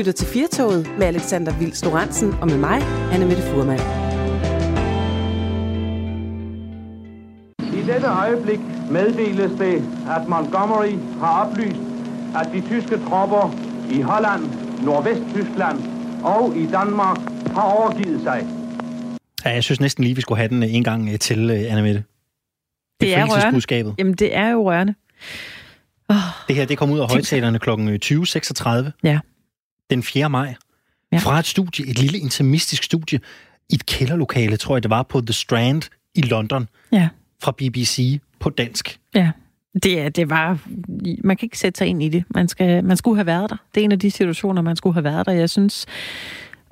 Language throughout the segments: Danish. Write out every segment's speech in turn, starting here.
lytter til Firtoget med Alexander Vils Lorentzen og med mig, Anne Mette Furman. I dette øjeblik meddeles det, at Montgomery har oplyst, at de tyske tropper i Holland, Nordvesttyskland og i Danmark har overgivet sig. Ja, jeg synes næsten lige, vi skulle have den en gang til, øh, Anna Mette. Det er rørende. Jamen, det er jo rørende. Oh. Det her, det kom ud af højtalerne kl. 20.36. Ja. Den 4. maj. Ja. Fra et studie, et lille intimistisk studie, i et kælderlokale, tror jeg det var, på The Strand i London. Ja. Fra BBC på dansk. Ja. Det, det var... Man kan ikke sætte sig ind i det. Man, skal, man skulle have været der. Det er en af de situationer, man skulle have været der. Jeg synes,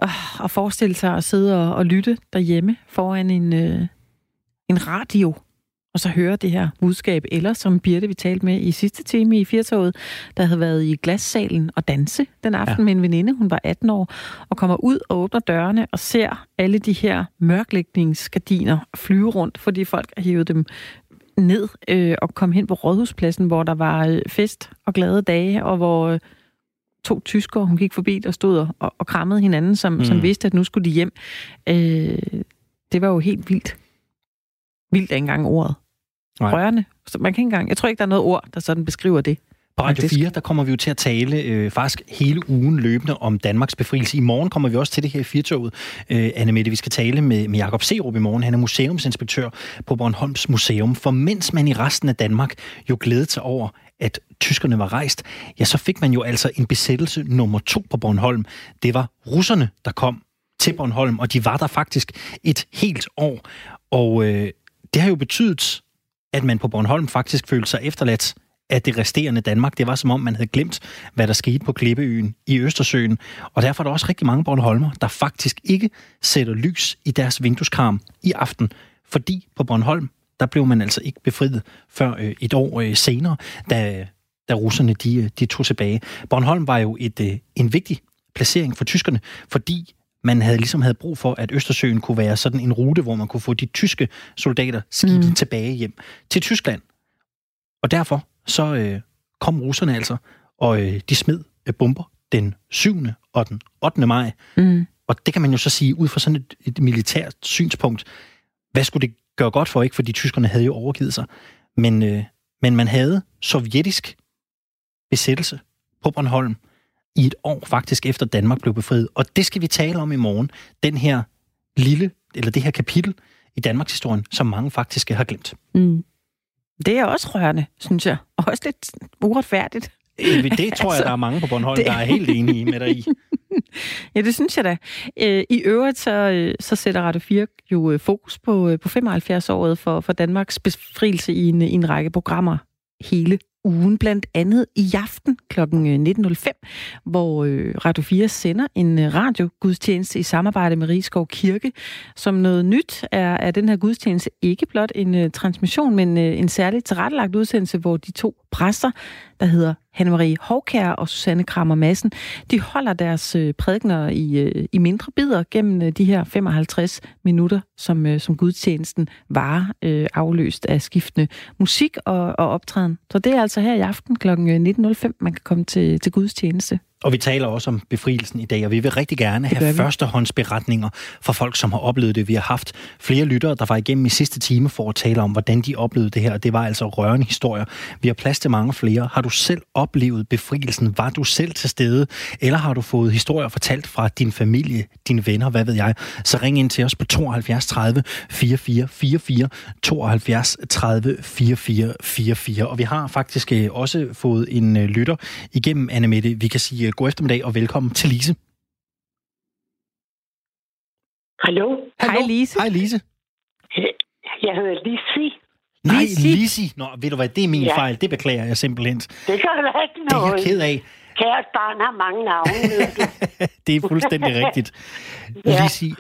øh, at forestille sig at sidde og, og lytte derhjemme foran en, øh, en radio, og så høre det her budskab. Eller som Birte, vi talte med i sidste time i Firtoget, der havde været i glassalen og danse den aften ja. med en veninde. Hun var 18 år, og kommer ud og åbner dørene og ser alle de her mørklægningsgardiner flyve rundt, fordi folk har hævet dem ned øh, og kom hen på Rådhuspladsen, hvor der var øh, fest og glade dage, og hvor øh, to tyskere, hun gik forbi og stod og, og krammede hinanden, som, mm. som vidste, at nu skulle de hjem. Øh, det var jo helt vildt. Vildt er engang ordet. Nej. Rørende. Så man kan ikke engang, jeg tror ikke, der er noget ord, der sådan beskriver det. På Radio 4, der kommer vi jo til at tale øh, faktisk hele ugen løbende om Danmarks befrielse. I morgen kommer vi også til det her i Firtoget. Øh, Anne Mette, vi skal tale med, med Jakob Serup i morgen. Han er museumsinspektør på Bornholms Museum. For mens man i resten af Danmark jo glædede sig over, at tyskerne var rejst, ja, så fik man jo altså en besættelse nummer to på Bornholm. Det var russerne, der kom til Bornholm, og de var der faktisk et helt år. Og øh, det har jo betydet, at man på Bornholm faktisk følte sig efterladt af det resterende Danmark. Det var som om, man havde glemt, hvad der skete på Klippeøen i Østersøen. Og derfor er der også rigtig mange Bornholmer, der faktisk ikke sætter lys i deres vindueskarm i aften. Fordi på Bornholm, der blev man altså ikke befriet før øh, et år øh, senere, da, da russerne de, øh, de tog tilbage. Bornholm var jo et, øh, en vigtig placering for tyskerne, fordi man havde ligesom havde brug for, at Østersøen kunne være sådan en rute, hvor man kunne få de tyske soldater skibet mm. tilbage hjem til Tyskland. Og derfor så øh, kom russerne altså, og øh, de smed øh, bomber den 7. og den 8. maj. Mm. Og det kan man jo så sige, ud fra sådan et, et militært synspunkt, hvad skulle det gøre godt for, ikke? Fordi tyskerne havde jo overgivet sig. Men, øh, men man havde sovjetisk besættelse på Bornholm i et år faktisk efter Danmark blev befriet. Og det skal vi tale om i morgen. Den her lille, eller det her kapitel i Danmarks historien, som mange faktisk har glemt. Mm. Det er også rørende, synes jeg. Og også lidt uretfærdigt. Øh, det tror jeg, der er mange på Bornholm, det... der er helt enige med dig i. ja, det synes jeg da. Øh, I øvrigt så, øh, så sætter Radio 4 jo fokus på, på 75-året for, for Danmarks befrielse i en, i en række programmer hele ugen, blandt andet i aften kl. 19.05, hvor øh, Radio 4 sender en øh, radiogudstjeneste i samarbejde med Rigskov Kirke. Som noget nyt er, er den her gudstjeneste ikke blot en øh, transmission, men en særligt tilrettelagt udsendelse, hvor de to præster, der hedder Hanne-Marie Hovkær og Susanne Krammer Madsen, de holder deres øh, prædikner i, øh, i mindre bidder gennem øh, de her 55 minutter, som, som gudstjenesten var øh, afløst af skiftende musik og, og optræden. Så det er altså her i aften kl. 19.05, man kan komme til, til gudstjeneste. Og vi taler også om befrielsen i dag, og vi vil rigtig gerne have førstehåndsberetninger fra folk, som har oplevet det. Vi har haft flere lyttere, der var igennem i sidste time for at tale om, hvordan de oplevede det her. Og det var altså rørende historier. Vi har plads til mange flere. Har du selv oplevet befrielsen? Var du selv til stede? Eller har du fået historier fortalt fra din familie, dine venner, hvad ved jeg? Så ring ind til os på 72 30 44 44, 72 30 44 44. Og vi har faktisk øh, også fået en øh, lytter igennem, Anne Mette. Vi kan sige god eftermiddag og velkommen til Lise. Hallo? Hej Lise. Hej Lise. Jeg hedder Lise. Nej, Lise. Nå, ved du hvad, det er min ja. fejl. Det beklager jeg simpelthen. Det gør jeg ikke noget. Det er jeg ked af. Kært barn har mange navne. det er fuldstændig rigtigt. ja. Lise,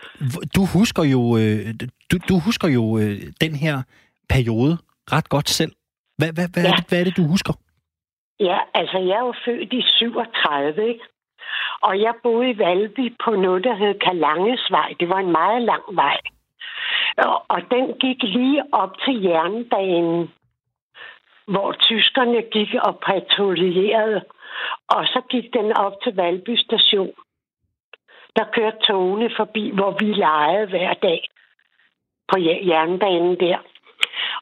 du husker jo, øh, du, du husker jo øh, den her periode ret godt selv. Hvad, hvad, hvad, ja. er det, hvad er det, du husker? Ja, altså jeg er jo født i 37, ikke? Og jeg boede i Valby på noget, der hed Kalangesvej. Det var en meget lang vej. Og, og den gik lige op til jernbanen, hvor tyskerne gik og patruljerede Og så gik den op til Valby station. Der kørte togene forbi, hvor vi legede hver dag på jernbanen der.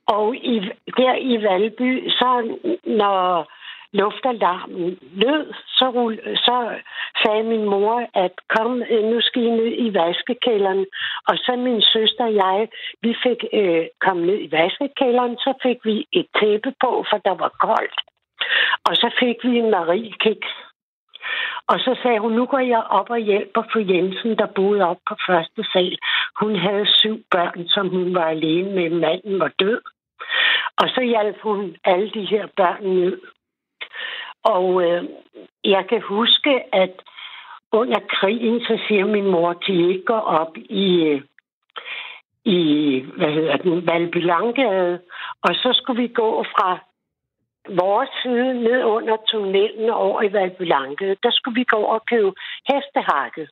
Og i, der i Valby, så når luftalarmen lød, så, rull, så sagde min mor, at kom, øh, nu skal I ned i vaskekælderen. Og så min søster og jeg, vi fik øh, kom ned i vaskekælderen, så fik vi et tæppe på, for der var koldt. Og så fik vi en mariekiks. Og så sagde hun, nu går jeg op og hjælper for Jensen, der boede op på første sal. Hun havde syv børn, som hun var alene med. Manden var død. Og så hjalp hun alle de her børn ned. Og øh, jeg kan huske, at under krigen, så siger min mor, at de ikke går op i, i hvad hedder den, Valby Langgade. Og så skulle vi gå fra vores side ned under tunnelen over i Valby Langgade. Der skulle vi gå over og købe hestehakket.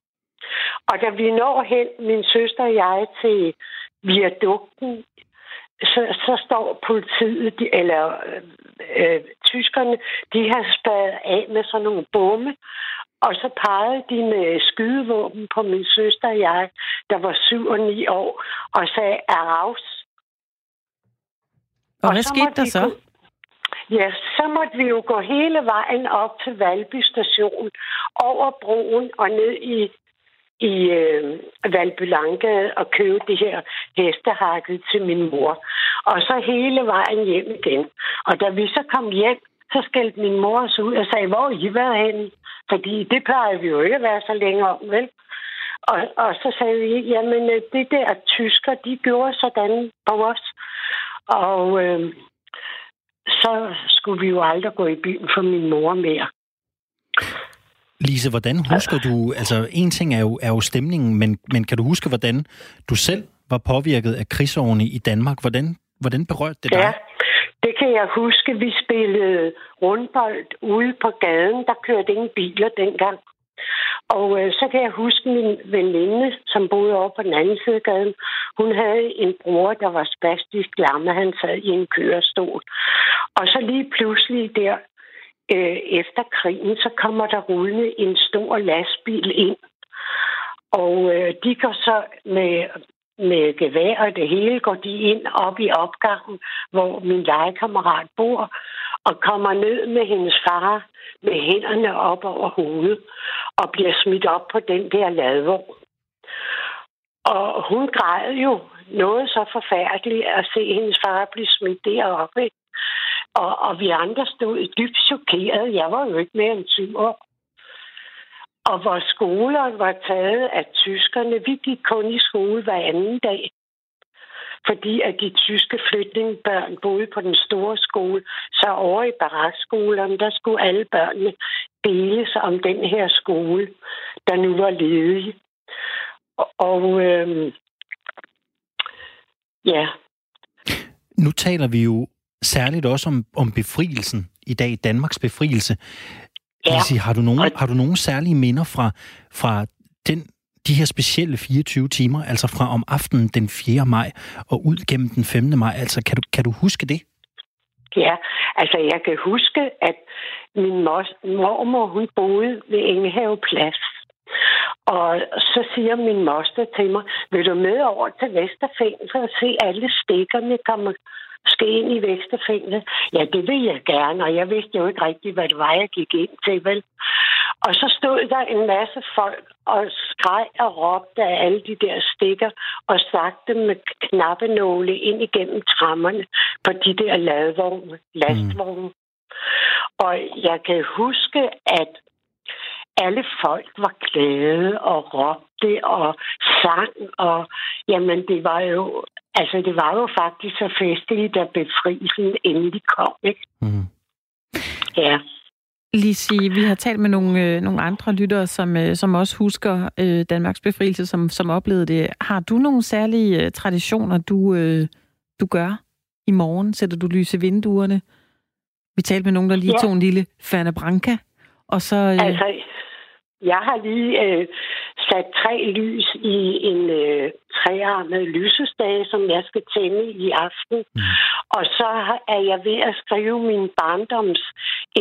Og da vi når hen, min søster og jeg, til viadukten så, så står politiet, de, eller øh, øh, tyskerne, de har spadet af med sådan nogle bomme, og så pegede de med skydevåben på min søster og jeg, der var syv og ni år, og sagde, Araus. Og, og hvad skete der så? Gå, ja, så måtte vi jo gå hele vejen op til Valby station, over broen og ned i i øh, Valby og købe det her hestehakket til min mor. Og så hele vejen hjem igen. Og da vi så kom hjem, så skældte min mor os ud og sagde, hvor I været henne? Fordi det plejer vi jo ikke at være så længe om, vel? Og, og så sagde vi, jamen øh, det der tysker, de gjorde sådan på os. Og øh, så skulle vi jo aldrig gå i byen for min mor mere. Lise, hvordan husker du, altså en ting er jo, er jo stemningen, men, men kan du huske, hvordan du selv var påvirket af krigsårene i Danmark? Hvordan, hvordan berørte det dig? Ja, det kan jeg huske. Vi spillede rundbold ude på gaden. Der kørte ingen biler dengang. Og øh, så kan jeg huske min veninde, som boede over på den anden side af gaden. Hun havde en bror, der var spastisk lamme. Han sad i en kørestol. Og så lige pludselig der øh, efter krigen, så kommer der rullende en stor lastbil ind. Og øh, de går så med, med gevær og det hele, går de ind op i opgangen, hvor min legekammerat bor, og kommer ned med hendes far med hænderne op over hovedet og bliver smidt op på den der ladvogn. Og hun græd jo noget så forfærdeligt at se hendes far blive smidt deroppe. Og, og vi andre stod dybt chokeret. Jeg var jo ikke mere end 20 år. Og vores skoler var taget af tyskerne. Vi gik kun i skole hver anden dag. Fordi at de tyske flygtningebørn boede på den store skole. Så over i barakskolerne, der skulle alle børnene deles om den her skole, der nu var ledig. Og, og øhm, ja. Nu taler vi jo særligt også om, om befrielsen i dag, Danmarks befrielse. Ja. Lise, har du nogle, har du nogle særlige minder fra, fra den, de her specielle 24 timer, altså fra om aftenen den 4. maj og ud gennem den 5. maj? Altså, kan du, kan du huske det? Ja, altså jeg kan huske, at min mormor, hun boede ved Engehave Plads. Og så siger min moster til mig, vil du med over til Vesterfængsel og se alle stikkerne komme skal ind i vækstefængslet. Ja, det vil jeg gerne, og jeg vidste jo ikke rigtigt, hvad det var, jeg gik ind til, vel? Og så stod der en masse folk og skreg og råbte af alle de der stikker og sagte med knappenåle ind igennem trammerne på de der ladvogne, lastvogne. Mm. Og jeg kan huske, at alle folk var glade og råbte og sang, og jamen det var jo Altså, det var jo faktisk så festligt, da befrielsen endelig kom, ikke? Mm. Ja. Lise, vi har talt med nogle, øh, nogle andre lyttere, som, øh, som også husker øh, Danmarks befrielse, som, som oplevede det. Har du nogle særlige øh, traditioner, du, øh, du gør i morgen? Sætter du lys i vinduerne? Vi talte med nogen, der lige ja. tog en lille Ferne Branca, og så... Øh... Altså, jeg har lige øh, sat tre lys i en øh, trearmet lysestage, som jeg skal tænde i aften. Mm. Og så er jeg ved at skrive min barndoms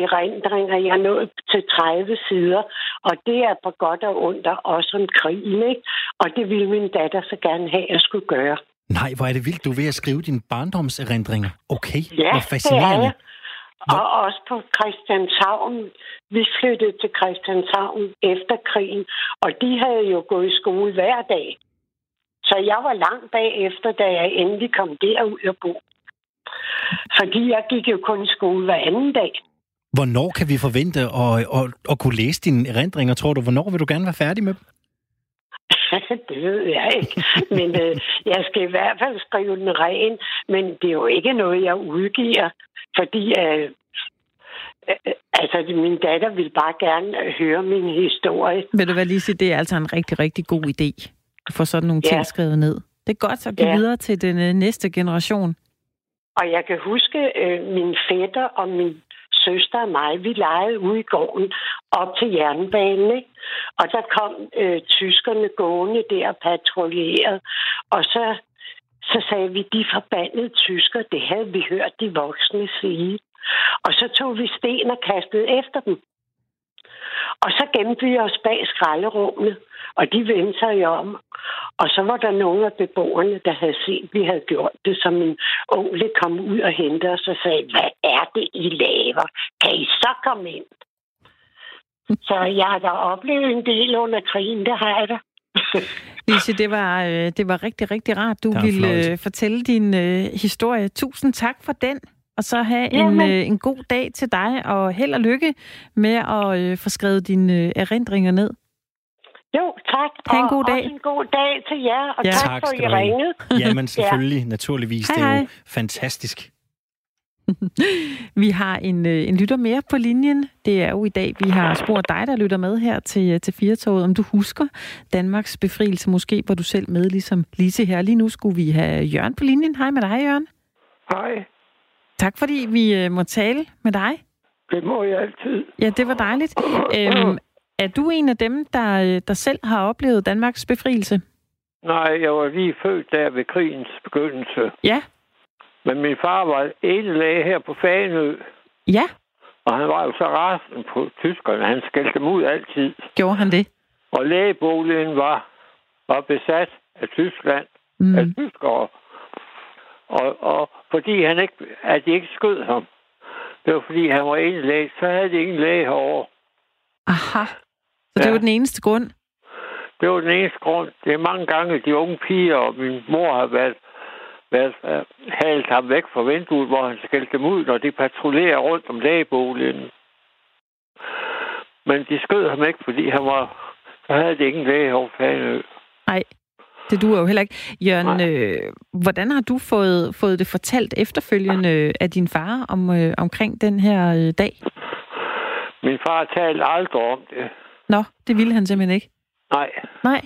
erindringer. Jeg er nået til 30 sider, og det er på godt og ondt også om krigen, ikke? Og det ville min datter så gerne have, at jeg skulle gøre. Nej, hvor er det vildt, du er ved at skrive dine barndomserindringer. Okay, Ja, hvor det er fascinerende. jeg. Og også på Christianshavn. Vi flyttede til Christianshavn efter krigen, og de havde jo gået i skole hver dag. Så jeg var langt bagefter, da jeg endelig kom derud og bo. Fordi jeg gik jo kun i skole hver anden dag. Hvornår kan vi forvente at, at, at kunne læse dine erindringer, tror du? Hvornår vil du gerne være færdig med dem? det ved jeg ikke. Men øh, jeg skal i hvert fald skrive den ren, men det er jo ikke noget, jeg udgiver. Fordi øh, øh, altså, min datter vil bare gerne høre min historie. Vil du hvad lige sige, det er altså en rigtig, rigtig god idé at få sådan nogle Ja. ting skrevet ned. Det er godt at give Ja. videre til den øh, næste generation. Og jeg kan huske, øh, min fætter og min søster og mig, vi legede ude i gården op til jernbanen, ikke? Og der kom øh, tyskerne gående der og patruljerede. Og så, så sagde vi, de forbandede tysker, det havde vi hørt de voksne sige. Og så tog vi sten og kastede efter dem. Og så gemte vi os bag skralderummene, og de vendte sig jo om. Og så var der nogle af beboerne, der havde set, at vi havde gjort det, så min onkel kom ud og hentede os og sagde, hvad er det, I laver? Kan I så komme ind? Så jeg har da oplevet en del under krigen, det har jeg da. Lise, det var, øh, det var rigtig, rigtig rart, du en ville øh, fortælle din øh, historie. Tusind tak for den. Og så have en, Jamen. øh, en god dag til dig, og held og lykke med at øh, få skrevet dine øh, erindringer ned. Jo, tak. Ha' en og god dag. En god dag til jer, og Ja. ja. tak, Tak for, at I ringede. Jamen selvfølgelig, naturligvis. Hej, det er jo hej. fantastisk. Vi har en, øh, en lytter mere på linjen. Det er jo i dag, vi har spurgt dig, der lytter med her til, øh, til Firtoget, om du husker Danmarks befrielse. Måske var du selv med, ligesom Lise her. Lige nu skulle vi have Jørgen på linjen. Hej med dig, Jørgen. Hej, Tak fordi vi øh, må tale med dig. det må jeg altid. Ja, det var dejligt. Øhm, er du en af dem, der, øh, der selv har oplevet Danmarks befrielse? Nej, jeg var lige født der ved krigens begyndelse. Ja. Men min far var læge her på Faneø, Ja, og han var jo så rasende på tyskerne. Han skældte dem ud altid. gjorde han det? Og lægeboligen var, var besat af Tyskland, mm. Mm. af tyskere. Og, og fordi han ikke, at de ikke skød ham, det var fordi han var en læge, så havde de ingen læge herovre. Aha. Så det Ja. var den eneste grund? Det var den eneste grund. Det er mange gange, de unge piger og min mor har været, været uh, halet ham væk fra vinduet, hvor han skældte dem ud, når de patruljerer rundt om lægeboligen. Men de skød ham ikke, fordi han var... Så havde de ingen læge over Fanø. Nej, det duer jo heller ikke. Jørgen, Nej. øh, hvordan har du fået, fået det fortalt efterfølgende af din far om, øh, omkring den her øh, dag? Min far talte aldrig om det. Nå, det ville han simpelthen ikke. Nej, Nej.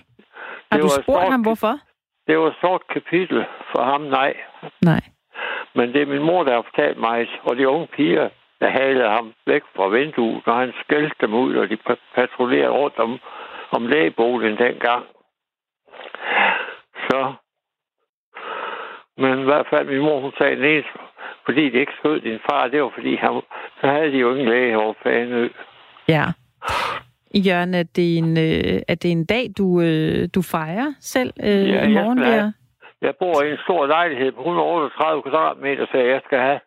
Har Det du spurgt stort- ham, hvorfor? det var et sort kapitel for ham, nej. Nej. Men det er min mor, der har fortalt mig, og de unge piger, der halede ham væk fra vinduet, når han skældte dem ud, og de pa- patruljerede rundt om, om lægeboligen dengang. Så. Men i hvert fald, min mor, hun sagde den eneste, fordi de ikke skød din far, det var fordi, han, så havde de jo ingen læge over Fanø. Ja. Jørgen, er det en, øh, er det en dag, du, øh, du fejrer selv øh, Ja, i jeg morgen? skal have- Der? Jeg bor i en stor lejlighed på 138 kvadratmeter, så jeg skal have.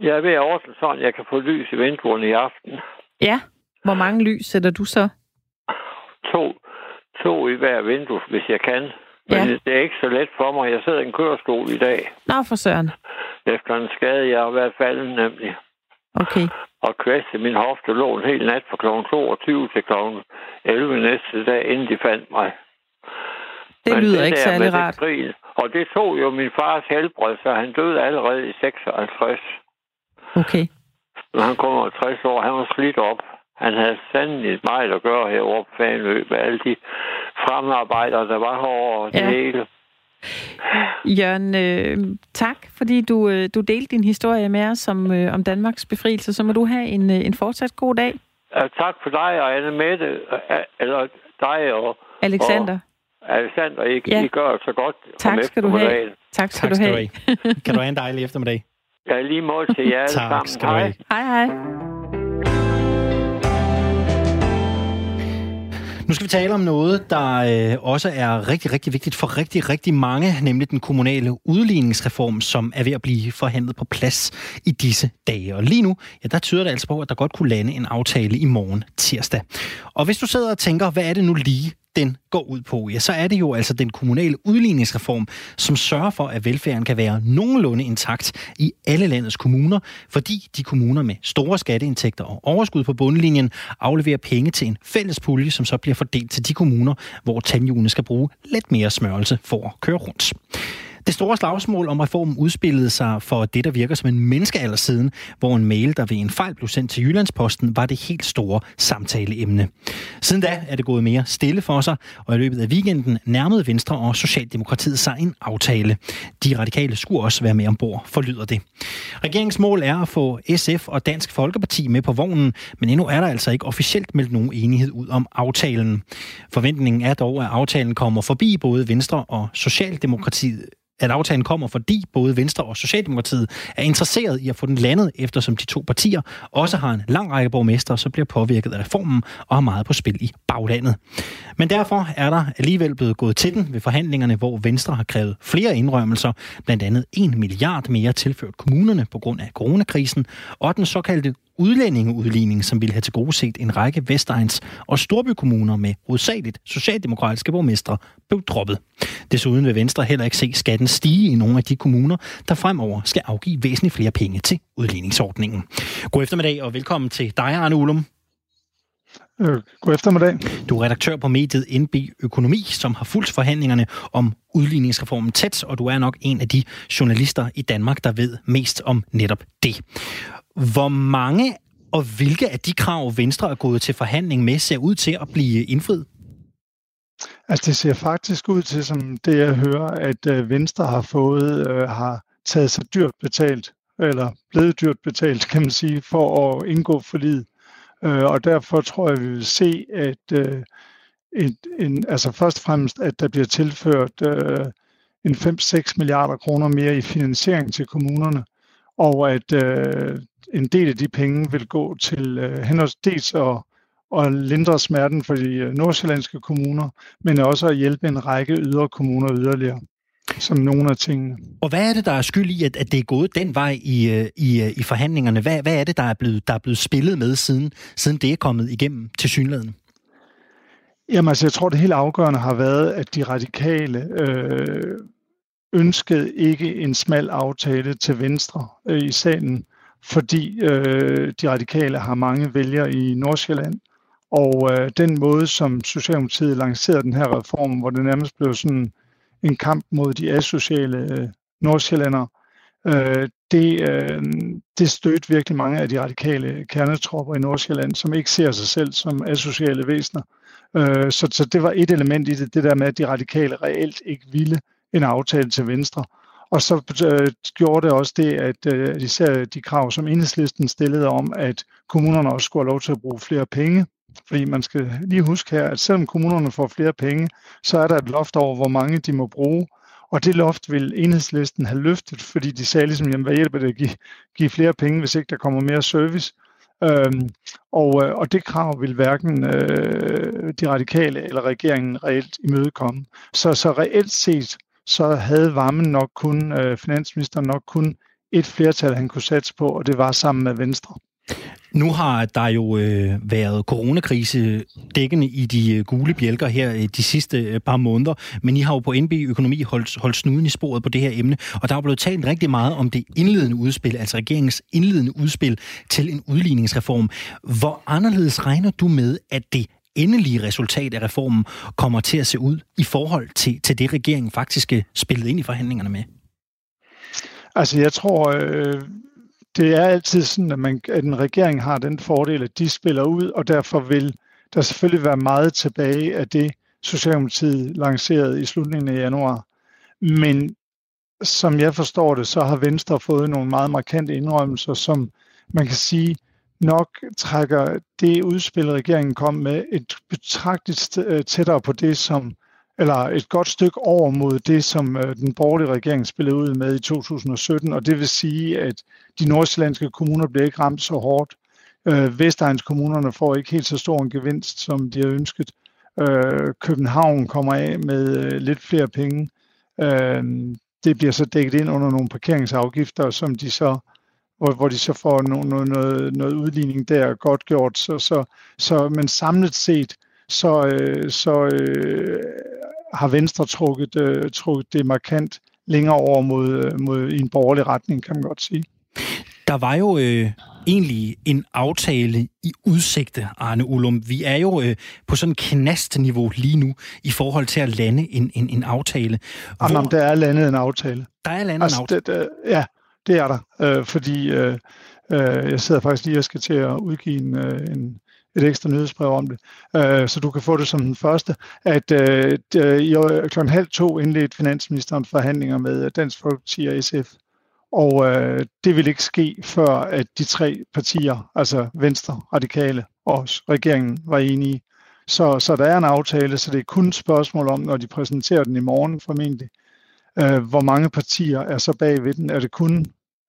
Jeg er ved at ordne sådan, jeg kan få lys i vinduerne i aften. Ja. Hvor mange lys sætter du så? To, to i hver vindue, hvis jeg kan. Men Ja. det er ikke så let for mig. Jeg sidder i en kørestol i dag, Nå, for søren. efter en skade, jeg har været faldet nemlig. Okay. Og kvæste min hofte lå en hel nat fra kl. 22 til kl. 11 næste dag, inden de fandt mig. Det Men lyder ikke der særlig det rart. Grin, og det tog jo min fars helbred, så han døde allerede i 56. Okay. Når han kom over 60 år, han var slidt op. Han havde sandelig meget at gøre herovre på Fanø med alle de fremarbejdere, der var herovre og det Ja. hele. Jørgen, øh, tak, fordi du, øh, du delte din historie med os om, øh, om Danmarks befrielse. Så må du have en, øh, en fortsat god dag, Uh, tak for dig og Anne Mette, uh, eller dig og Alexander. Alexander. I, Ja. I gør det så godt. om Tak skal du have. Tak skal Tak du skal du have. have. Kan du have en dejlig eftermiddag? Ja, lige måde til jer alle Tak sammen. skal du have. Hej, hej. Nu skal vi tale om noget, der øh, også er rigtig, rigtig vigtigt for rigtig, rigtig mange, nemlig den kommunale udligningsreform, som er ved at blive forhandlet på plads i disse dage. Og lige nu, ja, der tyder det altså på, at der godt kunne lande en aftale i morgen tirsdag. Og hvis du sidder og tænker, hvad er det nu lige, den går ud på, ja, så er det jo altså den kommunale udligningsreform, som sørger for, at velfærden kan være nogenlunde intakt i alle landets kommuner, fordi de kommuner med store skatteindtægter og overskud på bundlinjen afleverer penge til en fælles pulje, som så bliver fordelt til de kommuner, hvor tandhjulene skal bruge lidt mere smørelse for at køre rundt. Det store slagsmål om reformen udspillede sig for det, der virker som en menneskealder siden, hvor en mail, der ved en fejl blev sendt til Jyllandsposten, var det helt store samtaleemne. Siden da er det gået mere stille for sig, og i løbet af weekenden nærmede Venstre og Socialdemokratiet sig en aftale. De radikale skulle også være med ombord, forlyder det. Regeringens mål er at få SF og Dansk Folkeparti med på vognen, men endnu er der altså ikke officielt meldt nogen enighed ud om aftalen. Forventningen er dog, at aftalen kommer forbi både Venstre og Socialdemokratiet at aftalen kommer, fordi både Venstre og Socialdemokratiet er interesseret i at få den landet, eftersom de to partier også har en lang række borgmestre, som bliver påvirket af reformen og har meget på spil i baglandet. Men derfor er der alligevel blevet gået til den ved forhandlingerne, hvor Venstre har krævet flere indrømmelser, blandt andet 1 milliard mere tilført kommunerne på grund af coronakrisen, og den såkaldte udlændingeudligning, som ville have til gode set en række Vestegns og Storbykommuner med hovedsageligt socialdemokratiske borgmestre, blev droppet. Desuden vil Venstre heller ikke se skatten stige i nogle af de kommuner, der fremover skal afgive væsentligt flere penge til udligningsordningen. God eftermiddag og velkommen til dig, Arne Ulum. Øh, god eftermiddag. Du er redaktør på mediet NB Økonomi, som har fulgt forhandlingerne om udligningsreformen tæt, og du er nok en af de journalister i Danmark, der ved mest om netop det. Hvor mange og hvilke af de krav, Venstre er gået til forhandling med, ser ud til at blive indfriet? Altså det ser faktisk ud til, som det jeg hører, at øh, Venstre har fået, øh, har taget sig dyrt betalt, eller blevet dyrt betalt, kan man sige, for at indgå forlid. Øh, og derfor tror jeg, vi vil se, at øh, et, en, altså først og fremmest, at der bliver tilført øh, en 5-6 milliarder kroner mere i finansiering til kommunerne, og at øh, en del af de penge vil gå til øh, henholdsvis at, at lindre smerten for de øh, nordsjællandske kommuner, men også at hjælpe en række ydre kommuner yderligere som nogle af tingene. Og hvad er det, der er skyld i, at, at det er gået den vej i, øh, i, øh, i forhandlingerne? Hvad, hvad er det, der er, blevet, der er blevet spillet med, siden, siden det er kommet igennem til synligheden? Jamen altså, jeg tror, det helt afgørende har været, at de radikale øh, ønskede ikke en smal aftale til venstre øh, i salen, fordi øh, de radikale har mange vælgere i Nordsjælland. Og øh, den måde, som Socialdemokratiet lancerede den her reform, hvor det nærmest blev sådan en kamp mod de asociale øh, nordsjællandere, øh, det, øh, det stødte virkelig mange af de radikale kernetropper i Nordsjælland, som ikke ser sig selv som asociale væsener. Øh, så, så det var et element i det, det der med, at de radikale reelt ikke ville en aftale til venstre. Og så øh, gjorde det også det, at øh, især de krav, som enhedslisten stillede om, at kommunerne også skulle have lov til at bruge flere penge, fordi man skal lige huske her, at selvom kommunerne får flere penge, så er der et loft over, hvor mange de må bruge. Og det loft vil enhedslisten have løftet, fordi de sagde ligesom, jamen hvad hjælper det at give, give flere penge, hvis ikke der kommer mere service? Øhm, og, øh, og det krav vil hverken øh, de radikale eller regeringen reelt imødekomme. Så, så reelt set, så havde varmen nok kun, øh, finansministeren nok kun et flertal, han kunne satse på, og det var sammen med Venstre. Nu har der jo øh, været coronakrise dækkende i de øh, gule bjælker her øh, de sidste øh, par måneder, men I har jo på NB Økonomi holdt, holdt snuden i sporet på det her emne, og der er blevet talt rigtig meget om det indledende udspil, altså regeringens indledende udspil til en udligningsreform. Hvor anderledes regner du med, at det endelige resultat af reformen kommer til at se ud i forhold til, til det, regeringen faktisk øh, spillede ind i forhandlingerne med? Altså jeg tror, øh, det er altid sådan, at, man, at en regering har den fordel, at de spiller ud, og derfor vil der selvfølgelig være meget tilbage af det, Socialdemokratiet lancerede i slutningen af januar. Men som jeg forstår det, så har Venstre fået nogle meget markante indrømmelser, som man kan sige nok trækker det udspil, regeringen kom med, et betragteligt øh, tættere på det, som eller et godt stykke over mod det, som øh, den borgerlige regering spillede ud med i 2017, og det vil sige, at de nordsjællandske kommuner bliver ikke ramt så hårdt. Øh, Vestegns kommunerne får ikke helt så stor en gevinst, som de har ønsket. Øh, København kommer af med øh, lidt flere penge. Øh, det bliver så dækket ind under nogle parkeringsafgifter, som de så hvor, hvor de så får noget, noget, noget, noget udligning der godt gjort. Så, så, så, men samlet set, så, øh, så øh, har Venstre trukket, øh, trukket det markant længere over mod, øh, mod i en borgerlig retning, kan man godt sige. Der var jo øh, egentlig en aftale i udsigte, Arne Ullum. Vi er jo øh, på sådan knastniveau lige nu i forhold til at lande en, en, en aftale. Hvor... Jamen, der er landet en aftale. Der er landet altså, en aftale? Det, det, ja, det er der. Øh, fordi øh, øh, jeg sidder faktisk lige og skal til at udgive en, øh, en, et ekstra nyhedsbrev om det, øh, så du kan få det som den første, at øh, øh i øh, kl. halv to indledte finansministeren forhandlinger med øh, Dansk Folkeparti og SF. Og øh, det vil ikke ske, før at de tre partier, altså Venstre, Radikale og regeringen, var enige. Så, så der er en aftale, så det er kun et spørgsmål om, når de præsenterer den i morgen formentlig, øh, hvor mange partier er så bag ved den. Er det kun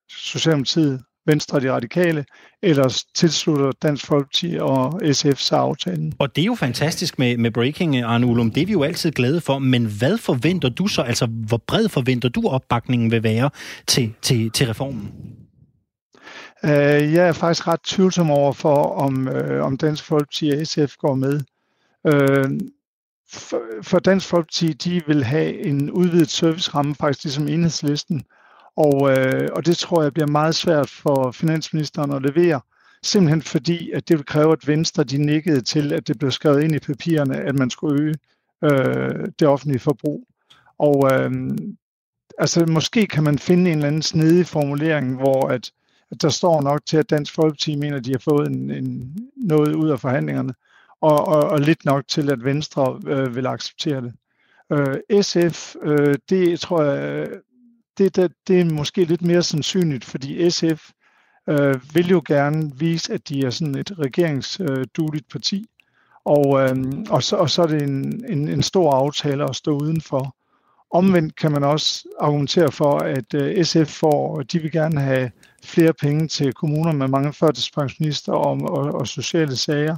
Socialdemokratiet, Venstre og de radikale, eller tilslutter Dansk Folkeparti og SF sig aftalen. Og det er jo fantastisk med, med Breaking, Arne Ullum. Det er vi jo altid glade for. Men hvad forventer du så? Altså, hvor bred forventer du opbakningen vil være til, til, til reformen? Uh, jeg er faktisk ret tvivlsom over for, om, uh, om Dansk Folkeparti og SF går med. Uh, for, for Dansk Folkeparti, de vil have en udvidet serviceramme, faktisk ligesom enhedslisten. Og, øh, og det tror jeg bliver meget svært for finansministeren at levere, simpelthen fordi, at det vil kræve, at Venstre de nikkede til, at det blev skrevet ind i papirerne, at man skulle øge øh, det offentlige forbrug. Og øh, altså måske kan man finde en eller anden snedig formulering, hvor at, at der står nok til, at Dansk Folkeparti mener, at de har fået en, en, noget ud af forhandlingerne, og, og, og lidt nok til, at Venstre øh, vil acceptere det. Øh, SF, øh, det tror jeg det, det, det er måske lidt mere sandsynligt, fordi SF øh, vil jo gerne vise, at de er sådan et regeringsdueligt øh, parti. Og, øh, og, så, og så er det en, en, en stor aftale at stå udenfor. Omvendt kan man også argumentere for, at øh, SF får, de vil gerne have flere penge til kommuner med mange førtidspensionister og, og, og sociale sager,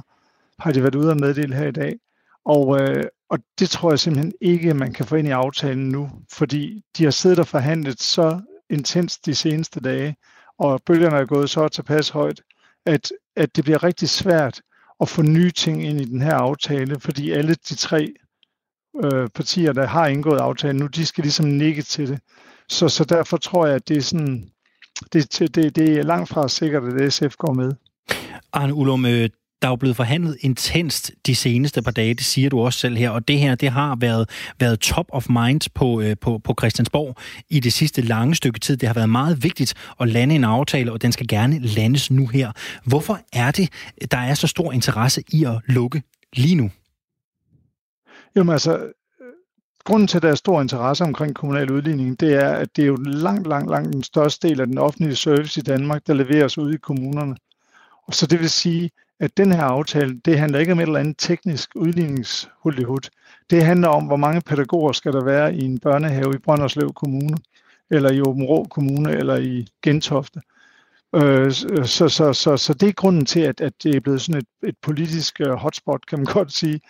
har de været ude at meddele her i dag. Og, øh, og det tror jeg simpelthen ikke, man kan få ind i aftalen nu, fordi de har siddet og forhandlet så intenst de seneste dage, og bølgerne er gået så tilpas højt, at, at det bliver rigtig svært at få nye ting ind i den her aftale, fordi alle de tre øh, partier, der har indgået aftalen nu, de skal ligesom nikke til det. Så, så derfor tror jeg, at det er sådan, det, det, det er langt fra sikkert, at SF går med. Arne Ullum, øh, der er jo blevet forhandlet intenst de seneste par dage, det siger du også selv her, og det her, det har været, været top of mind på, øh, på, på Christiansborg i det sidste lange stykke tid. Det har været meget vigtigt at lande en aftale, og den skal gerne landes nu her. Hvorfor er det, der er så stor interesse i at lukke lige nu? Jamen altså, grunden til, at der er stor interesse omkring kommunal udligning, det er, at det er jo langt, langt, langt den største del af den offentlige service i Danmark, der leveres ud i kommunerne. Og så det vil sige, at den her aftale, det handler ikke om et eller andet teknisk udligningshuldighed. Det handler om, hvor mange pædagoger skal der være i en børnehave i Brønderslev Kommune, eller i Åben Rå Kommune, eller i Gentofte. Øh, øh så, så, så, så det er grunden til, at, at det er blevet sådan et, et politisk øh, hotspot, kan man godt sige.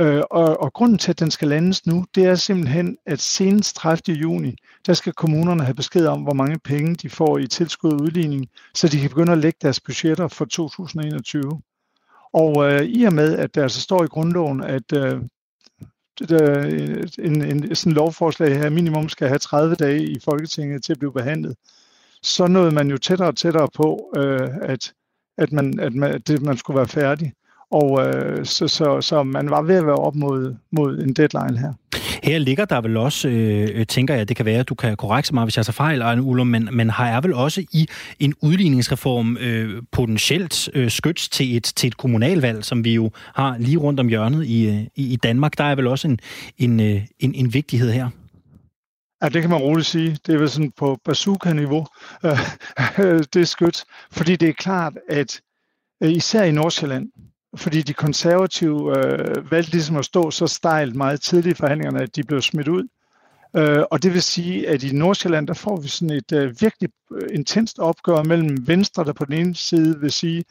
Øh, og, og grunden til, at den skal landes nu, det er simpelthen, at senest 30. juni, der skal kommunerne have besked om, hvor mange penge de får i tilskud og udligning, så de kan begynde at lægge deres budgetter for 2021. Og øh, i og med, at der altså står i grundloven, at øh, det, øh, en, en sådan lovforslag her minimum skal have 30 dage i Folketinget til at blive behandlet, så nåede man jo tættere og tættere på, øh, at, at, man, at man, det, man skulle være færdig. Og øh, så, så, så man var ved at være op mod, mod en deadline her. Her ligger der vel også, øh, tænker jeg, det kan være, at du kan korrekte mig, hvis jeg så fejl, Arne Ullum, men, men har jeg vel også i en udligningsreform øh, potentielt øh, skyts til et, til et kommunalvalg, som vi jo har lige rundt om hjørnet i, øh, i, i Danmark. Der er vel også en, en, øh, en, en vigtighed her. Ja, det kan man roligt sige. Det er vel sådan på bazooka-niveau, øh, det er skyt. Fordi det er klart, at øh, især i Nordsjælland, fordi de konservative øh, valgte ligesom at stå så stejlt meget tidligt i forhandlingerne, at de blev smidt ud. Øh, og det vil sige, at i Nordsjælland, der får vi sådan et øh, virkelig øh, intenst opgør mellem Venstre, der på den ene side vil sige,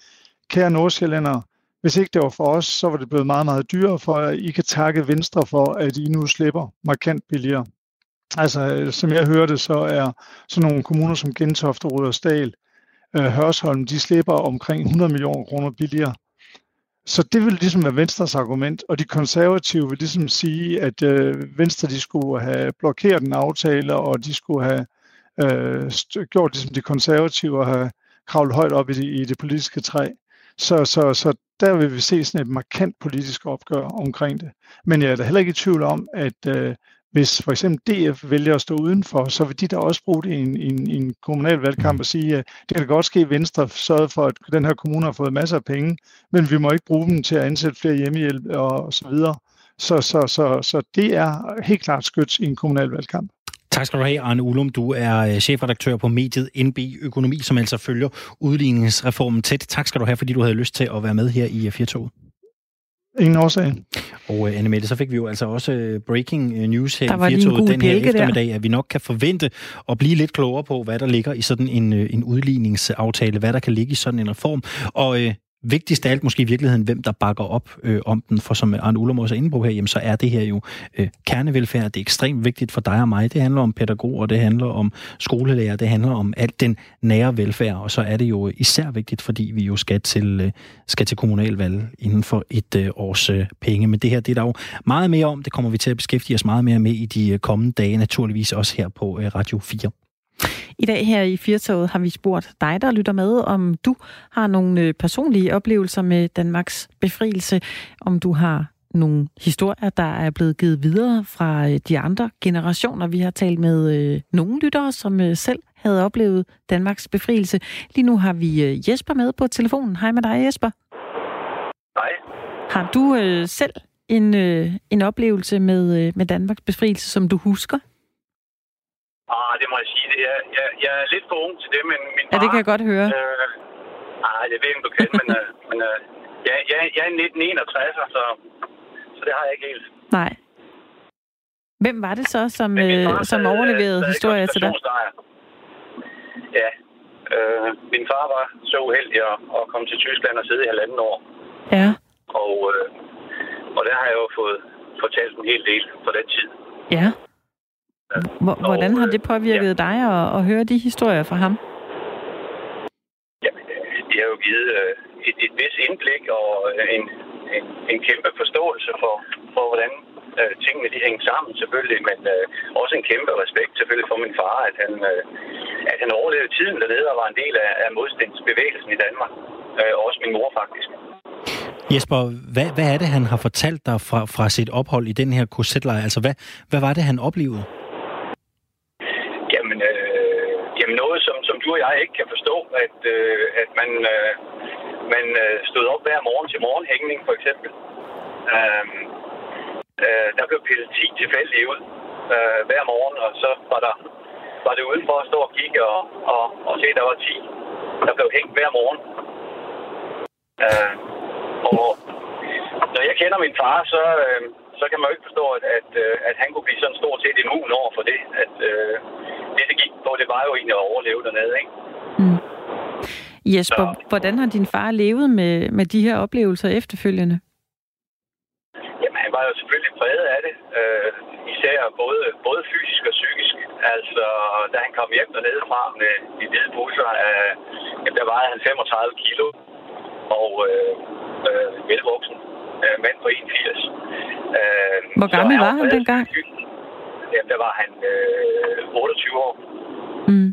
kære Nordsjællandere, hvis ikke det var for os, så var det blevet meget, meget dyrere, for at I kan takke Venstre for, at I nu slipper markant billigere. Altså, øh, som jeg hørte, så er sådan nogle kommuner som Gentofte, Rudersdal, øh, Hørsholm, de slipper omkring 100 millioner kroner billigere. Så det vil ligesom være Venstres argument, og de konservative vil ligesom sige, at øh, Venstre de skulle have blokeret en aftale, og de skulle have øh, gjort ligesom de konservative og have kravlet højt op i de, i det politiske træ. Så, så, så der vil vi se sådan et markant politisk opgør omkring det. Men jeg er da heller ikke i tvivl om, at øh, hvis for eksempel DF vælger at stå udenfor, så vil de da også bruge det i en, en, en kommunal valgkamp mm. og sige, at det kan godt ske, at Venstre sørger for, at den her kommune har fået masser af penge, men vi må ikke bruge dem til at ansætte flere hjemmehjælp og så videre. Så, så, så, så det er helt klart skyts i en kommunal valgkamp. Tak skal du have, Arne Ulum. Du er øh, chefredaktør på mediet NB Økonomi, som altså følger udligningsreformen tæt. Tak skal du have, fordi du havde lyst til at være med her i øh, Firtoget. Ingen årsag. Og uh, Anne Mette, så fik vi jo altså også uh, breaking news her i Firtoget den her eftermiddag, der. at vi nok kan forvente at blive lidt klogere på, hvad der ligger i sådan en, en udligningsaftale, hvad der kan ligge i sådan en reform. Og uh, vigtigst af alt måske i virkeligheden, hvem der bakker op øh, om den. For som Arne Ullum også er inde på her, jamen, så er det her jo øh, kernevelfærd. Det er ekstremt vigtigt for dig og mig. Det handler om pædagoger, det handler om skolelærer, det handler om alt den nære velfærd. Og så er det jo især vigtigt, fordi vi jo skal til, øh, skal til kommunalvalg inden for et øh, års øh, penge. Men det her, det er der jo meget mere om. Det kommer vi til at beskæftige os meget mere med i de øh, kommende dage, naturligvis også her på øh, Radio 4. I dag her i Firtoget har vi spurgt dig, der lytter med, om du har nogle øh, personlige oplevelser med Danmarks befrielse, om du har nogle historier, der er blevet givet videre fra øh, de andre generationer. Vi har talt med øh, nogle lyttere, som øh, selv havde oplevet Danmarks befrielse. Lige nu har vi øh, Jesper med på telefonen. Hej med dig, Jesper. Hej. Har du øh, selv en, øh, en oplevelse med, øh, med Danmarks befrielse, som du husker? Ah, det må jeg sige. Er, jeg, jeg er lidt for ung til det, men min far... Ja, det kan jeg godt høre. Øh, ah, jeg ved ikke, om du kan, men, øh, men øh, jeg, jeg, jeg er 1961, så, så det har jeg ikke helt. Nej. Hvem var det så, som, øh, som overleverede øh, historier til dig? Ja. Øh, min far var så uheldig at, at komme til Tyskland og sidde i halvanden år. Ja. Og, øh, og der har jeg jo fået fortalt en hel del på den tid. Ja. Hvordan har det påvirket ja. dig at, at høre de historier fra ham? Jamen, det har jo givet øh, et, et vis indblik og en, en, en kæmpe forståelse for, for hvordan øh, tingene de hænger sammen selvfølgelig, men øh, også en kæmpe respekt selvfølgelig for min far, at han, øh, at han overlevede tiden dernede og var en del af, af modstandsbevægelsen i Danmark. Øh, også min mor faktisk. Jesper, hvad, hvad er det, han har fortalt dig fra, fra sit ophold i den her korsetlejr? Altså, hvad, hvad var det, han oplevede? Jamen noget, som, som du og jeg ikke kan forstå, at, øh, at man, øh, man øh, stod op hver morgen til morgenhængning, for eksempel. Øh, øh, der blev pillet 10 tilfældige ud øh, hver morgen, og så var der var det udenfor at stå og kigge og, og, og se, at der var 10, der blev hængt hver morgen. Øh, og når jeg kender min far, så, øh, så kan man jo ikke forstå, at, at, øh, at han kunne blive sådan stort set immun over for det. At, øh, det, det gik på, det var jo egentlig at overleve dernede, ikke? Mm. Jesper, så. hvordan har din far levet med, med de her oplevelser efterfølgende? Jamen, han var jo selvfølgelig præget af det. Øh, især både, både fysisk og psykisk. Altså, da han kom hjem dernede fra med de hvide busser, øh, jamen, der vejede han 35 kilo. Og øh, øh, velvoksen øh, mand på 81. Øh, Hvor gammel var han dengang? Jamen, der var han øh, 28 år. Mm.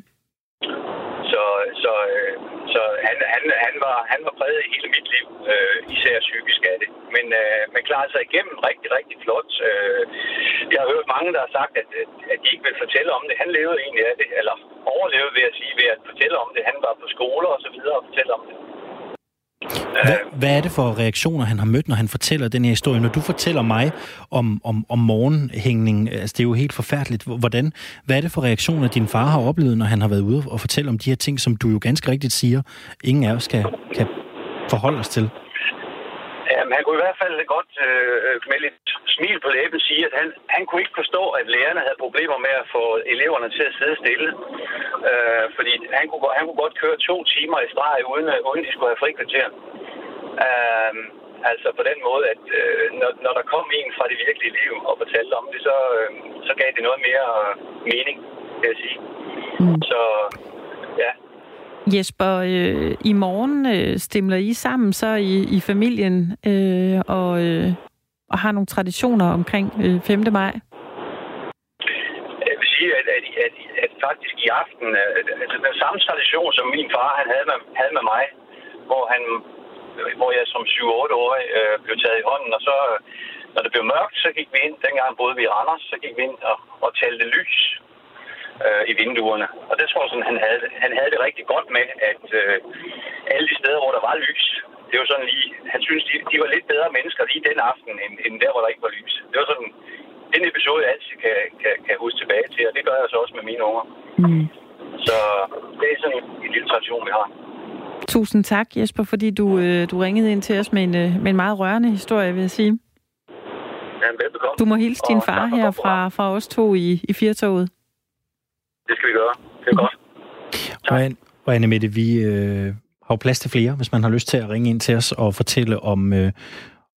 Så, så, øh, så han, han, han, var, han var præget i hele mit liv, øh, især psykisk af det. Men øh, man klarede sig igennem rigtig, rigtig flot. Øh, jeg har hørt mange, der har sagt, at, at de ikke vil fortælle om det. Han levede egentlig af det, eller overlevede ved at sige, ved at fortælle om det. Han var på skole og så videre og fortælle om det. Hvad, hvad er det for reaktioner, han har mødt, når han fortæller den her historie? Når du fortæller mig om, om, om morgenhængning, altså det er jo helt forfærdeligt. Hvordan, hvad er det for reaktioner, din far har oplevet, når han har været ude og fortælle om de her ting, som du jo ganske rigtigt siger, ingen af os kan, kan forholde os til? Jamen, han kunne i hvert fald godt øh, med lidt smil på læben sige, at han, han kunne ikke forstå, at lærerne havde problemer med at få eleverne til at sidde stille. Øh, fordi han kunne, han kunne godt køre to timer i streg, uden, uden de skulle have frikvarter. Øh, altså på den måde, at øh, når, når der kom en fra det virkelige liv og fortalte om det, så, øh, så gav det noget mere mening, kan jeg sige. Mm. Så ja, Jesper, øh, i morgen øh, stemler I sammen så i, i familien øh, og, øh, og har nogle traditioner omkring øh, 5. maj? Jeg vil sige, at, at, at, at faktisk i aften, øh, altså den samme tradition, som min far han havde, med, havde med mig, hvor han hvor jeg som 7-8-årig øh, blev taget i hånden, og så, når det blev mørkt, så gik vi ind, dengang boede vi i Randers, så gik vi ind og, og talte lys øh, i vinduerne. Og det tror jeg sådan, han havde, han havde det rigtig godt med, at øh, alle de steder, hvor der var lys, det var sådan lige, han synes, de, de var lidt bedre mennesker lige den aften, end, end der, hvor der ikke var lys. Det var sådan den episode, jeg altid kan, kan, kan huske tilbage til, og det gør jeg så også med mine unger. Mm. Så det er sådan en, lille tradition, vi har. Tusind tak, Jesper, fordi du, øh, du ringede ind til os med en, øh, med en meget rørende historie, vil jeg sige. Ja, velbekomme. Du må hilse din far her fra, fra os to i, i Firtoget. Det skal vi gøre. Det er godt. Og, og Anne Mette, vi øh, har jo plads til flere, hvis man har lyst til at ringe ind til os og fortælle om, øh,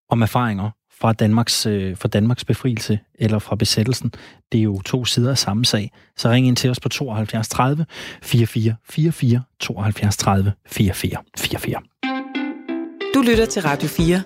om erfaringer fra Danmarks, øh, fra Danmarks befrielse eller fra besættelsen. Det er jo to sider af samme sag. Så ring ind til os på 72 30 44 44 72 30 44 44. Du lytter til Radio 4.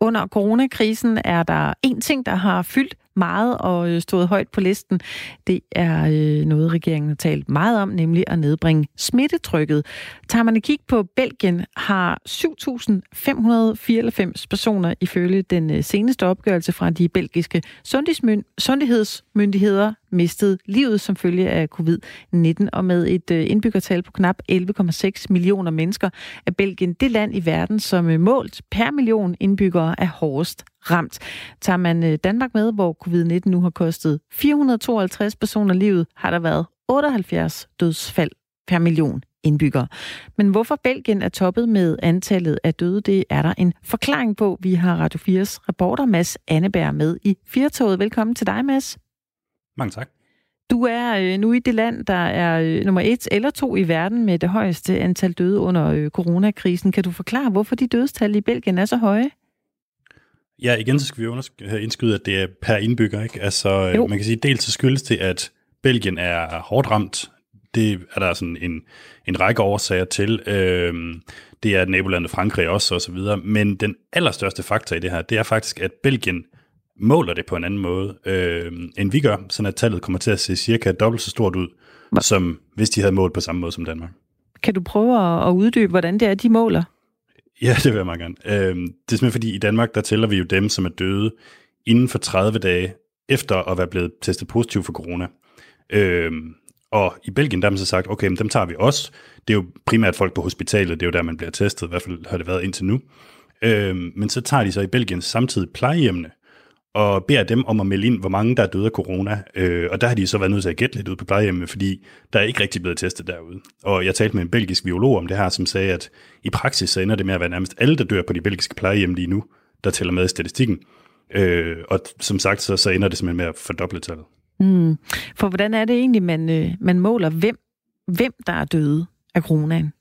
Under coronakrisen er der en ting, der har fyldt meget og øh, stået højt på listen. Det er øh, noget, regeringen har talt meget om, nemlig at nedbringe smittetrykket. Tager man et kig på Belgien, har 7.594 personer ifølge den øh, seneste opgørelse fra de belgiske sundhedsmyndigheder mistet livet som følge af covid-19, og med et øh, indbyggertal på knap 11,6 millioner mennesker er Belgien det land i verden, som målt per million indbyggere er hårdest ramt. Tager man øh, Danmark med, hvor covid-19 nu har kostet 452 personer livet, har der været 78 dødsfald per million indbyggere. Men hvorfor Belgien er toppet med antallet af døde, det er der en forklaring på. Vi har Radio 4's reporter Mads Anneberg med i Firtoget. Velkommen til dig, Mads. Mange tak. Du er øh, nu i det land, der er øh, nummer et eller to i verden med det højeste antal døde under coronakrisen. Kan du forklare, hvorfor de dødstal i Belgien er så høje? Ja, igen så skal vi have indskyde, at det er per indbygger. Ikke? Altså, jo. man kan sige, dels så skyldes det, at Belgien er hårdt ramt. Det er der sådan en, en række årsager til. Øhm, det er nabolandet Frankrig også, og så videre. Men den allerstørste faktor i det her, det er faktisk, at Belgien måler det på en anden måde, øh, end vi gør, sådan at tallet kommer til at se cirka dobbelt så stort ud, Hva? som hvis de havde målt på samme måde som Danmark. Kan du prøve at uddybe, hvordan det er, de måler? Ja, det vil jeg meget gerne. Øhm, det er simpelthen fordi, i Danmark, der tæller vi jo dem, som er døde inden for 30 dage efter at være blevet testet positiv for corona. Øhm, og i Belgien, der har man så sagt, okay, men dem tager vi også. Det er jo primært folk på hospitalet, det er jo der, man bliver testet, i hvert fald har det været indtil nu. Øhm, men så tager de så i Belgien samtidig plejehjemmene, og beder dem om at melde ind, hvor mange der er døde af corona. Øh, og der har de så været nødt til at gætte lidt ud på plejehjemmene, fordi der er ikke rigtig blevet testet derude. Og jeg talte med en belgisk biolog om det her, som sagde, at i praksis så ender det med at være nærmest alle, der dør på de belgiske plejehjem lige nu, der tæller med i statistikken. Øh, og som sagt, så, så ender det simpelthen med at fordoble tallet. Mm. For hvordan er det egentlig, man, øh, man måler, hvem, hvem der er døde af coronaen?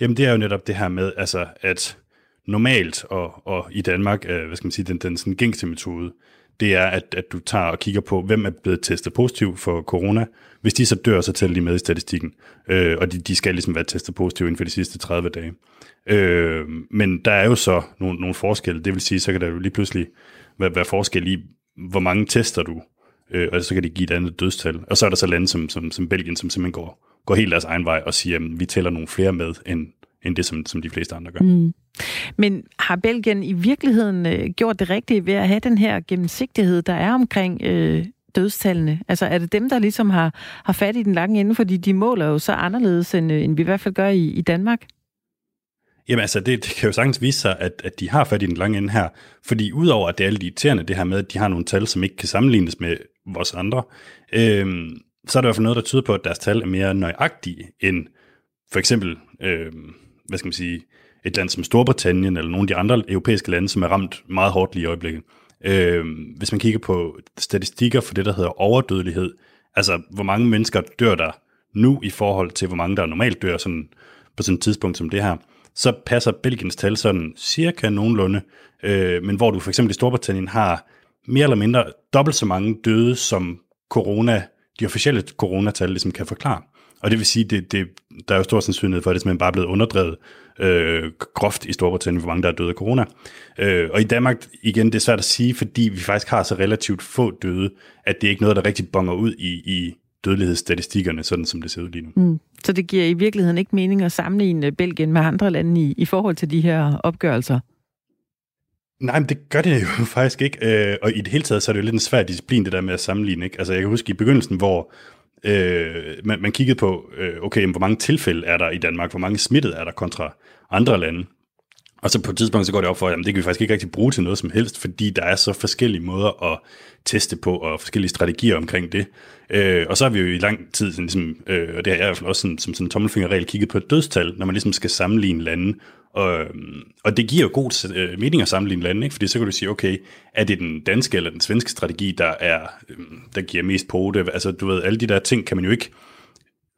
Jamen det er jo netop det her med, altså, at normalt og, og i Danmark, øh, hvad skal man sige, den, den sådan gængse metode, det er, at, at du tager og kigger på, hvem er blevet testet positiv for corona. Hvis de så dør, så tæller de med i statistikken. Øh, og de, de skal ligesom være testet positiv inden for de sidste 30 dage. Øh, men der er jo så nogle, nogle forskelle. Det vil sige, så kan der jo lige pludselig være, være forskel i, hvor mange tester du, øh, og så kan det give et andet dødstal. Og så er der så lande som, som, som Belgien, som simpelthen går, går helt deres egen vej og siger, at vi tæller nogle flere med, end, end det, som, som de fleste andre gør. Mm. Men har Belgien i virkeligheden øh, gjort det rigtige ved at have den her gennemsigtighed, der er omkring øh, dødstallene? Altså er det dem, der ligesom har, har fat i den lange ende, fordi de måler jo så anderledes, end, øh, end vi i hvert fald gør i, i Danmark? Jamen altså, det, det kan jo sagtens vise sig, at, at de har fat i den lange ende her. Fordi udover at det er lidt irriterende, det her med, at de har nogle tal, som ikke kan sammenlignes med vores andre, øh, så er der i hvert fald noget, der tyder på, at deres tal er mere nøjagtige end for eksempel, øh, hvad skal man sige, et land som Storbritannien eller nogle af de andre europæiske lande, som er ramt meget hårdt lige i øjeblikket. Øh, hvis man kigger på statistikker for det, der hedder overdødelighed, altså hvor mange mennesker dør der nu i forhold til, hvor mange der normalt dør sådan, på sådan et tidspunkt som det her, så passer Belgiens tal sådan cirka nogenlunde, øh, men hvor du for eksempel i Storbritannien har mere eller mindre dobbelt så mange døde, som corona, de officielle coronatal ligesom kan forklare. Og det vil sige, det, det, der er jo stor sandsynlighed for, at det simpelthen bare er blevet underdrevet øh, groft i Storbritannien, hvor mange der er døde af corona. Øh, og i Danmark, igen, det er svært at sige, fordi vi faktisk har så relativt få døde, at det er ikke noget, der rigtig bonger ud i, i dødelighedsstatistikkerne, sådan som det ser ud lige nu. Mm. Så det giver i virkeligheden ikke mening at sammenligne Belgien med andre lande i, i forhold til de her opgørelser? Nej, men det gør det jo faktisk ikke. Øh, og i det hele taget, så er det jo lidt en svær disciplin, det der med at sammenligne. Ikke? Altså, jeg kan huske i begyndelsen, hvor øh, man, man kiggede på, øh, okay, hvor mange tilfælde er der i Danmark, hvor mange smittede er der kontra andre lande. Og så på et tidspunkt, så går det op for, at det kan vi faktisk ikke rigtig bruge til noget som helst, fordi der er så forskellige måder at teste på, og forskellige strategier omkring det. Øh, og så har vi jo i lang tid, sådan, ligesom, øh, og det har jeg i hvert fald også sådan, som sådan en tommelfingerregel, kigget på et dødstal, når man ligesom skal sammenligne lande. Og, og det giver jo god øh, mening at sammenligne lande, ikke? fordi så kan du sige, okay, er det den danske eller den svenske strategi, der, er, øhm, der giver mest på det? Altså du ved, alle de der ting kan man jo ikke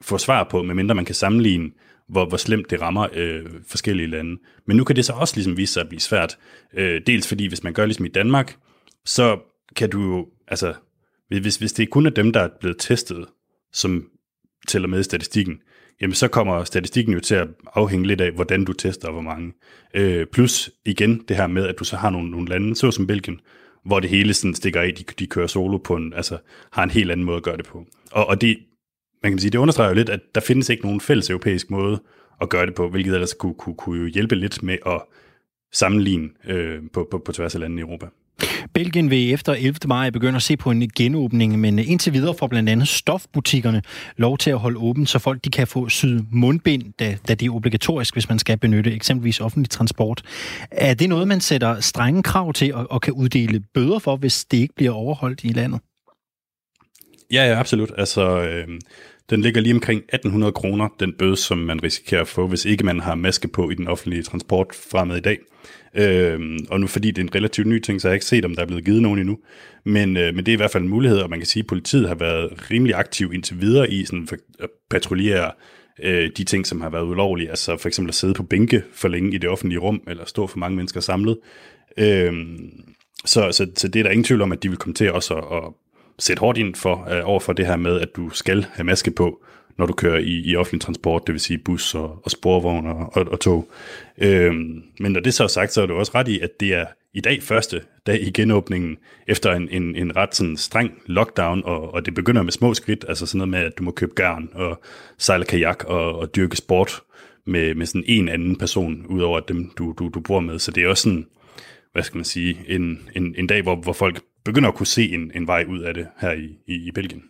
få svar på, medmindre man kan sammenligne hvor, hvor slemt det rammer øh, forskellige lande. Men nu kan det så også ligesom vise sig at blive svært. Øh, dels fordi, hvis man gør ligesom i Danmark, så kan du jo, altså, hvis, hvis det kun er dem, der er blevet testet, som tæller med i statistikken, jamen så kommer statistikken jo til at afhænge lidt af, hvordan du tester og hvor mange. Øh, plus igen det her med, at du så har nogle, nogle lande, såsom Belgien, hvor det hele sådan stikker af, de, de kører solo på en, altså har en helt anden måde at gøre det på. Og, og det, man kan sige, det understreger jo lidt, at der findes ikke nogen fælles europæisk måde at gøre det på, hvilket ellers kunne, kunne, kunne jo hjælpe lidt med at sammenligne øh, på, på, på tværs af landene i Europa. Belgien vil efter 11. maj begynde at se på en genåbning, men indtil videre får blandt andet stofbutikkerne lov til at holde åben, så folk de kan få syd mundbind, da, da det er obligatorisk, hvis man skal benytte eksempelvis offentlig transport. Er det noget, man sætter strenge krav til og, og kan uddele bøder for, hvis det ikke bliver overholdt i landet? Ja, ja, absolut. Altså, øh, den ligger lige omkring 1800 kroner, den bøde, som man risikerer at få, hvis ikke man har maske på i den offentlige transport fremad i dag. Øh, og nu fordi det er en relativt ny ting, så har jeg ikke set, om der er blevet givet nogen endnu. Men, øh, men det er i hvert fald en mulighed, og man kan sige, at politiet har været rimelig aktiv indtil videre i sådan at patruljere øh, de ting, som har været ulovlige. Altså for eksempel at sidde på bænke for længe i det offentlige rum, eller stå for mange mennesker samlet. Øh, så, så, så det er der ingen tvivl om, at de vil komme til også at, at sætte hårdt ind for, øh, over for det her med, at du skal have maske på, når du kører i, i offentlig transport, det vil sige bus og, og sporvogn og, og, og tog. Øhm, men når det så er sagt, så er du også ret i, at det er i dag første dag i genåbningen, efter en, en, en ret sådan streng lockdown, og, og det begynder med små skridt, altså sådan noget med, at du må købe garn og sejle kajak og, og dyrke sport med, med sådan en anden person, udover dem, du, du, du bor med. Så det er også sådan, hvad skal man sige, en, en, en dag, hvor, hvor folk begynder at kunne se en, en vej ud af det her i, i, i Belgien.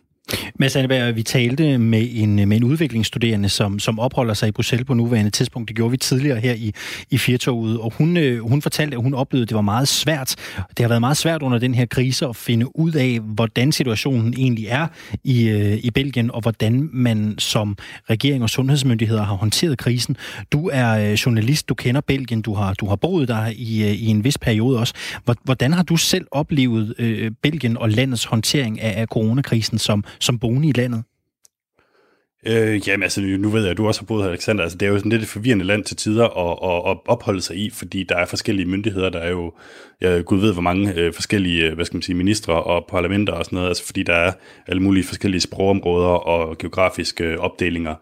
Mads Anneberg, vi talte med en, med en udviklingsstuderende, som, som opholder sig i Bruxelles på nuværende tidspunkt. Det gjorde vi tidligere her i, i Firtoget, og hun, øh, hun fortalte, at hun oplevede, at det var meget svært. Det har været meget svært under den her krise at finde ud af, hvordan situationen egentlig er i, øh, i Belgien, og hvordan man som regering og sundhedsmyndigheder har håndteret krisen. Du er øh, journalist, du kender Belgien, du har, du har boet der i, i en vis periode også. Hvordan har du selv oplevet øh, Belgien og landets håndtering af, af coronakrisen som, som boende i landet? Øh, jamen altså, nu ved jeg, at du også har boet her, Alexander. Altså, det er jo sådan lidt et forvirrende land til tider at, at, at opholde sig i, fordi der er forskellige myndigheder. Der er jo, jeg gud ved, hvor mange øh, forskellige, øh, hvad skal man sige, ministre og parlamenter og sådan noget. Altså, fordi der er alle mulige forskellige sprogområder og geografiske øh, opdelinger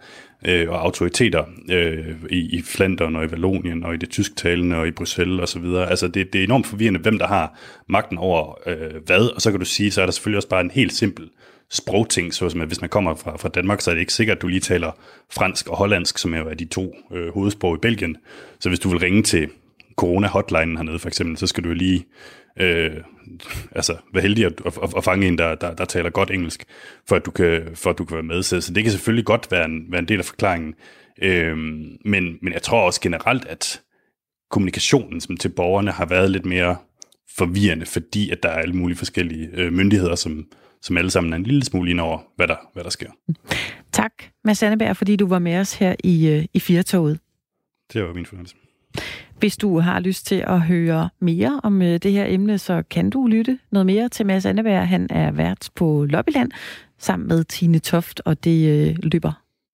øh, og autoriteter øh, i, i Flandern og i Wallonien og i det tysktalende og i Bruxelles og så videre. Altså, det, det er enormt forvirrende, hvem der har magten over øh, hvad. Og så kan du sige, så er der selvfølgelig også bare en helt simpel sprogting, såsom at hvis man kommer fra, fra Danmark, så er det ikke sikkert, at du lige taler fransk og hollandsk, som er de to øh, hovedsprog i Belgien. Så hvis du vil ringe til corona-hotlinen hernede for eksempel, så skal du lige øh, altså, være heldig at, at, at fange en, der, der, der taler godt engelsk, for at du kan, for at du kan være med. Så, så det kan selvfølgelig godt være en, være en del af forklaringen. Øh, men, men jeg tror også generelt, at kommunikationen som til borgerne har været lidt mere forvirrende, fordi at der er alle mulige forskellige øh, myndigheder, som, som alle sammen er en lille smule ind over, hvad der, hvad der sker. Tak, Mads Anneberg, fordi du var med os her i, øh, i Firtoget. Det var min fornemmelse. Hvis du har lyst til at høre mere om øh, det her emne, så kan du lytte noget mere til Mads Anneberg. Han er vært på Lobbyland sammen med Tine Toft, og det øh, løber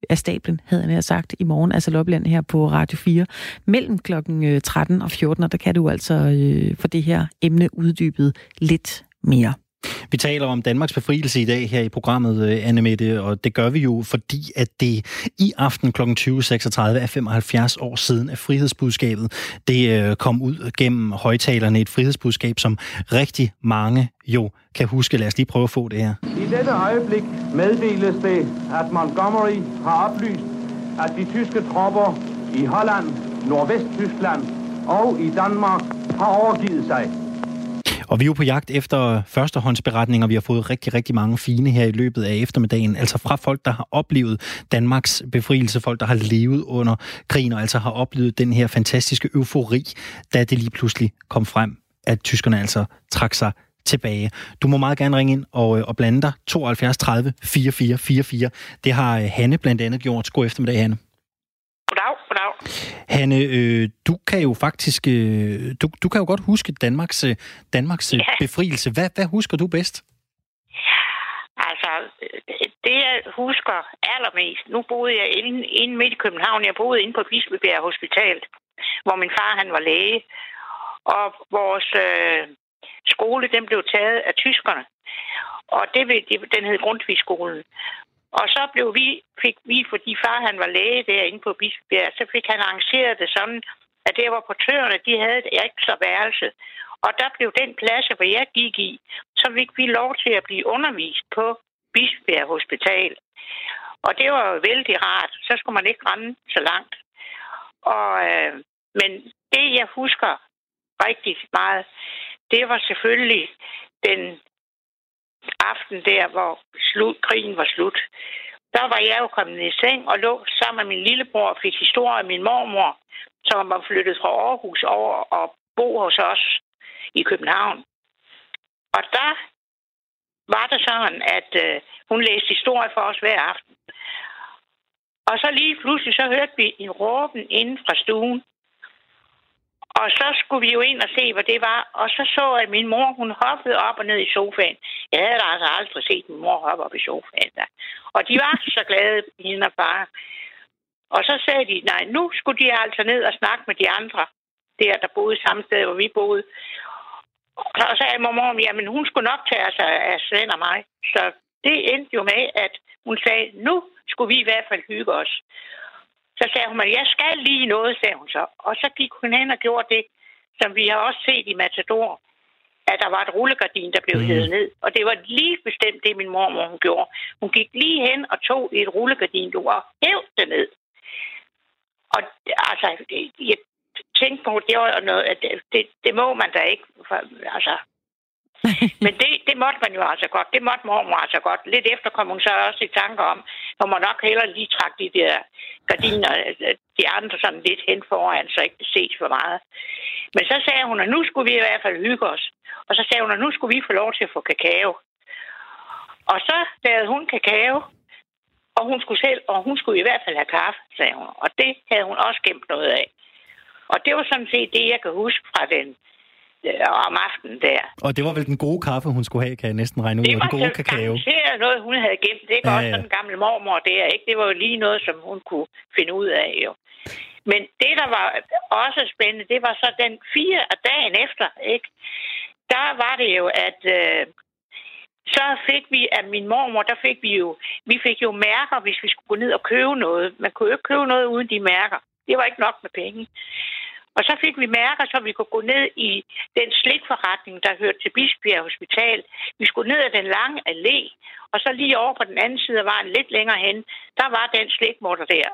af stablen, havde han sagt, i morgen, altså Lobbyland her på Radio 4, mellem klokken 13 og 14, og der kan du altså øh, få det her emne uddybet lidt mere. Vi taler om Danmarks befrielse i dag her i programmet, øh, Anne Mette, og det gør vi jo, fordi at det i aften kl. 20.36 er 75 år siden, at frihedsbudskabet det øh, kom ud gennem højtalerne. Et frihedsbudskab, som rigtig mange jo kan huske. Lad os lige prøve at få det her. I dette øjeblik meddeles det, at Montgomery har oplyst, at de tyske tropper i Holland, Nordvesttyskland og i Danmark har overgivet sig. Og vi er jo på jagt efter førstehåndsberetninger. Vi har fået rigtig, rigtig mange fine her i løbet af eftermiddagen. Altså fra folk, der har oplevet Danmarks befrielse. Folk, der har levet under krigen og altså har oplevet den her fantastiske eufori, da det lige pludselig kom frem, at tyskerne altså trak sig tilbage. Du må meget gerne ringe ind og, øh, og blande dig. 72 30 44 44. Det har øh, Hanne blandt andet gjort. God eftermiddag, Hanne. Goddag, goddag. Hanne, øh, du kan jo faktisk øh, du, du kan jo godt huske Danmarks, øh, Danmarks øh, ja. befrielse. Hvad, hvad husker du bedst? Altså, det jeg husker allermest, nu boede jeg inde, inde midt i København, jeg boede inde på Bispebjerg Hospital, hvor min far han var læge, og vores øh, skole den blev taget af tyskerne, og det, den hed Grundtvigskolen. Og så blev vi, fik vi, fordi far han var læge derinde på Bispebjerg, så fik han arrangeret det sådan, at det var portørerne, de havde et ekstra værelse. Og der blev den plads, hvor jeg gik i, så fik vi lov til at blive undervist på Bispebjerg Hospital. Og det var jo vældig rart. Så skulle man ikke rende så langt. Og, øh, men det, jeg husker rigtig meget, det var selvfølgelig den aften der, hvor slut, krigen var slut, der var jeg jo kommet i seng og lå sammen med min lillebror og fik historie af min mormor, som var flyttet fra Aarhus over og bo hos os i København. Og der var det sådan, at øh, hun læste historie for os hver aften. Og så lige pludselig så hørte vi en råben inden fra stuen. Og så skulle vi jo ind og se, hvad det var. Og så så jeg, at min mor, hun hoppede op og ned i sofaen. Jeg havde altså aldrig set min mor hoppe op i sofaen. Der. Og de var så glade, hende og far. Og så sagde de, nej, nu skulle de altså ned og snakke med de andre, der, der boede samme sted, hvor vi boede. Og så sagde mor, jamen hun skulle nok tage sig af Svend og mig. Så det endte jo med, at hun sagde, nu skulle vi i hvert fald hygge os. Så sagde hun, at jeg skal lige noget, sagde hun så. Og så gik hun hen og gjorde det, som vi har også set i Matador, at der var et rullegardin, der blev mm. hævet ned. Og det var lige bestemt det, min mormor hun gjorde. Hun gik lige hen og tog et rullegardin, du og hævde det ned. Og altså, jeg tænkte på, det var noget, at det, det, må man da ikke. For, altså, Men det, det måtte man jo altså godt. Det måtte mormor altså godt. Lidt efter kom hun så også i tanker om, at man nok hellere lige trække de der gardiner, øh, de andre sådan lidt hen foran, så ikke det ses for meget. Men så sagde hun, at nu skulle vi i hvert fald hygge os. Og så sagde hun, at nu skulle vi få lov til at få kakao. Og så lavede hun kakao, og hun skulle selv, og hun skulle i hvert fald have kaffe, sagde hun. Og det havde hun også gemt noget af. Og det var sådan set det, jeg kan huske fra den øh, om aftenen der. Og det var vel den gode kaffe, hun skulle have, kan jeg næsten regne ud, det og den gode kakao. Det var noget, hun havde gemt. Det er ja, også ja. sådan en gammel mormor der, ikke? Det var jo lige noget, som hun kunne finde ud af, jo. Men det, der var også spændende, det var så den fire af dagen efter, ikke? Der var det jo, at øh, så fik vi af min mormor, der fik vi jo, vi fik jo mærker, hvis vi skulle gå ned og købe noget. Man kunne jo ikke købe noget uden de mærker. Det var ikke nok med penge. Og så fik vi mærker, så vi kunne gå ned i den slikforretning, der hørte til Bispebjerg Hospital. Vi skulle ned ad den lange allé, og så lige over på den anden side af vejen, lidt længere hen, der var den slikmorter der.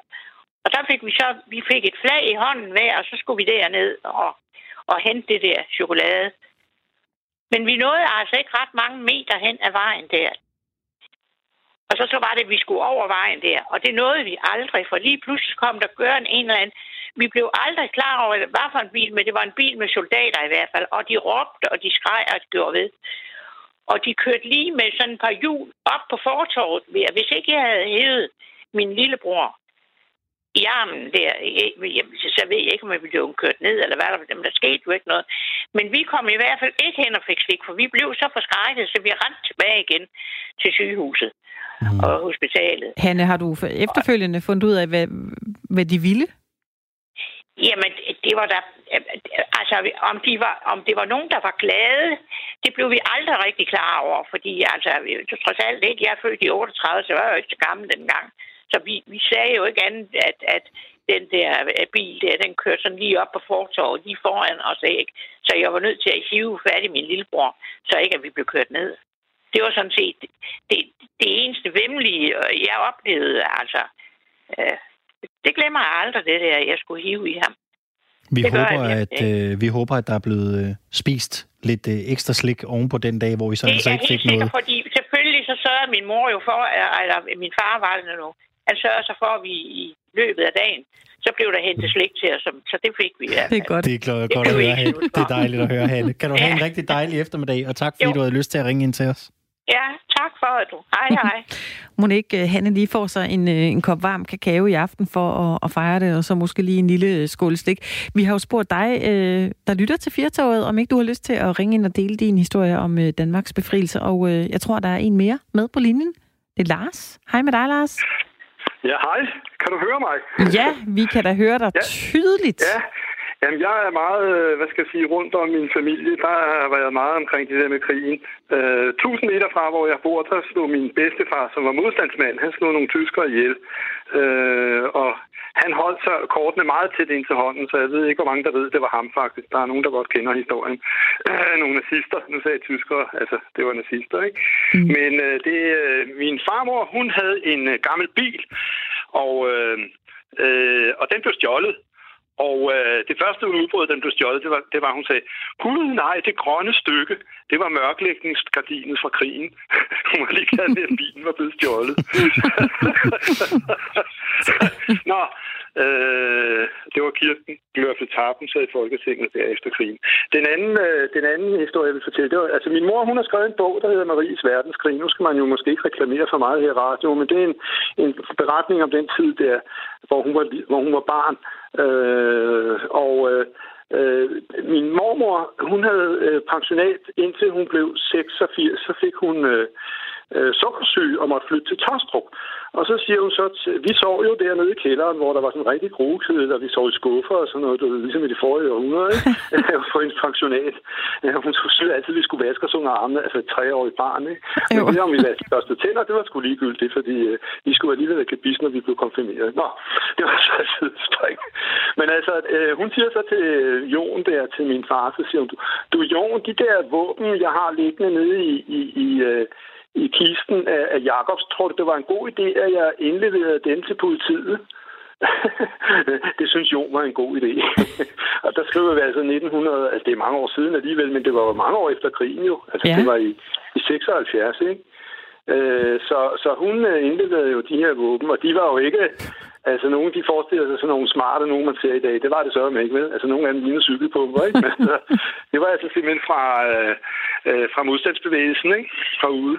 Og der fik vi så, vi fik et flag i hånden hver, og så skulle vi derned og, og hente det der chokolade. Men vi nåede altså ikke ret mange meter hen ad vejen der. Og så, så var det, at vi skulle over vejen der. Og det nåede vi aldrig, for lige pludselig kom der gøren en eller anden vi blev aldrig klar over, hvad for en bil, men det var en bil med soldater i hvert fald. Og de råbte, og de skreg, og de gjorde ved. Og de kørte lige med sådan et par hjul op på fortorvet. Hvis ikke jeg havde hævet min lillebror i armen der, jamen, så ved jeg ikke, om jeg blev kørt ned, eller hvad der, jamen, der skete jo ikke noget. Men vi kom i hvert fald ikke hen og fik slik, for vi blev så forskrækket, så vi rendte tilbage igen til sygehuset mm. og hospitalet. Hanne, har du efterfølgende fundet ud af, hvad, hvad de ville? Jamen, det var da... Altså, om, de var, om det var nogen, der var glade, det blev vi aldrig rigtig klar over, fordi altså, trods alt ikke, jeg er født i 38, så jeg var jo ikke så gammel dengang. Så vi, vi sagde jo ikke andet, at, at den der øh, bil der, den kørte sådan lige op på fortorvet, lige foran os, ikke? Så jeg var nødt til at hive fat i min lillebror, så ikke at vi blev kørt ned. Det var sådan set det, det eneste vemmelige, øh, jeg oplevede, altså. Øh, det glemmer jeg aldrig, det der, jeg skulle hive i ham. Vi det håber, at, øh, vi håber, at der er blevet øh, spist lidt øh, ekstra slik oven på den dag, hvor vi så altså ikke fik noget. fordi selvfølgelig så sørger min mor jo for, eller min far var det nu, han sørger så for, at vi i løbet af dagen, så blev der hentet slik til os, så det fik vi. Ja. Det er godt. Det er godt, det godt at høre, Hanne. Det er dejligt at høre, Hanne. Kan du ja. have en rigtig dejlig eftermiddag, og tak fordi jo. du havde lyst til at ringe ind til os. Ja, tak for at du. Hej, hej. Monique, øh, Hanne lige får sig en, øh, en kop varm kakao i aften for at, at fejre det, og så måske lige en lille øh, skål stik. Vi har jo spurgt dig, der lytter til Firtoget, om ikke du har lyst til at ringe ind og dele din historie om Danmarks befrielse, og jeg tror, der er en mere med på linjen. Det er Lars. Hej med dig, Lars. Ja, hej. Kan du høre mig? Ja, vi kan da høre dig ja. tydeligt. Ja, Jamen, jeg er meget, øh, hvad skal jeg sige, rundt om min familie. Der har været meget omkring det der med krigen. Uh, tusind meter fra, hvor jeg bor, der slog min bedstefar, som var modstandsmand, han slog nogle tyskere ihjel. Uh, og han holdt sig kortene meget tæt ind til hånden, så jeg ved ikke, hvor mange der ved, det var ham faktisk. Der er nogen, der godt kender historien. Uh, nogle nazister, nu sagde jeg tyskere, altså det var nazister, ikke? Mm. Men uh, det, uh, min farmor, hun havde en uh, gammel bil, og, uh, uh, og den blev stjålet. Og øh, det første, hun udbrød, den blev stjålet, det var, det var, hun sagde, Gud nej, det grønne stykke, det var mørklægningsgardinet fra krigen. hun var lige glad med, at bilen var blevet stjålet. Nå, øh, det var Kirsten Glørfe Tarpen, sad i Folketinget der efter krigen. Den anden, øh, den anden historie, jeg vil fortælle, det var, altså min mor, hun har skrevet en bog, der hedder Maries Verdenskrig. Nu skal man jo måske ikke reklamere for meget her i radio, men det er en, en beretning om den tid der, hvor hun var, hvor hun var barn. Øh, og øh, øh, min mormor, hun havde øh, pensionat indtil hun blev 86, så fik hun øh, øh, sukkersyg og måtte flytte til Tostrup. Og så siger hun så, at vi sov jo dernede i kælderen, hvor der var sådan en rigtig gruekæde, og vi sov i skuffer og sådan noget, du ligesom i det forrige århundrede, ikke? for en pensionat. Hun synes altid, at vi skulle vaske os under armene, altså et treårigt barn, ikke? Men det om vi vaskede første tænder, det var sgu ligegyldigt, fordi øh, vi skulle alligevel have kabis, når vi blev konfirmeret. Nå, det var så et sidespring. Men altså, øh, hun siger så til Jon der, til min far, så siger hun, du, du Jon, de der våben, jeg har liggende nede i, i, i øh, i kisten af, af Jacobs. Tror du, det var en god idé, at jeg indleverede dem til politiet? det synes jo var en god idé. og der skriver vi altså 1900, altså det er mange år siden alligevel, men det var jo mange år efter krigen jo. Altså ja. det var i, i 76, ikke? Øh, så, så hun øh, indleverede jo de her våben, og de var jo ikke Altså, nogle de forestiller sig sådan nogle smarte, nogen man ser i dag. Det var det så med, ikke vel? Altså, nogle af dem ligner cykelpumper, ikke? Men, altså, det var altså simpelthen fra, øh, øh, fra modstandsbevægelsen, ikke? Fra ude.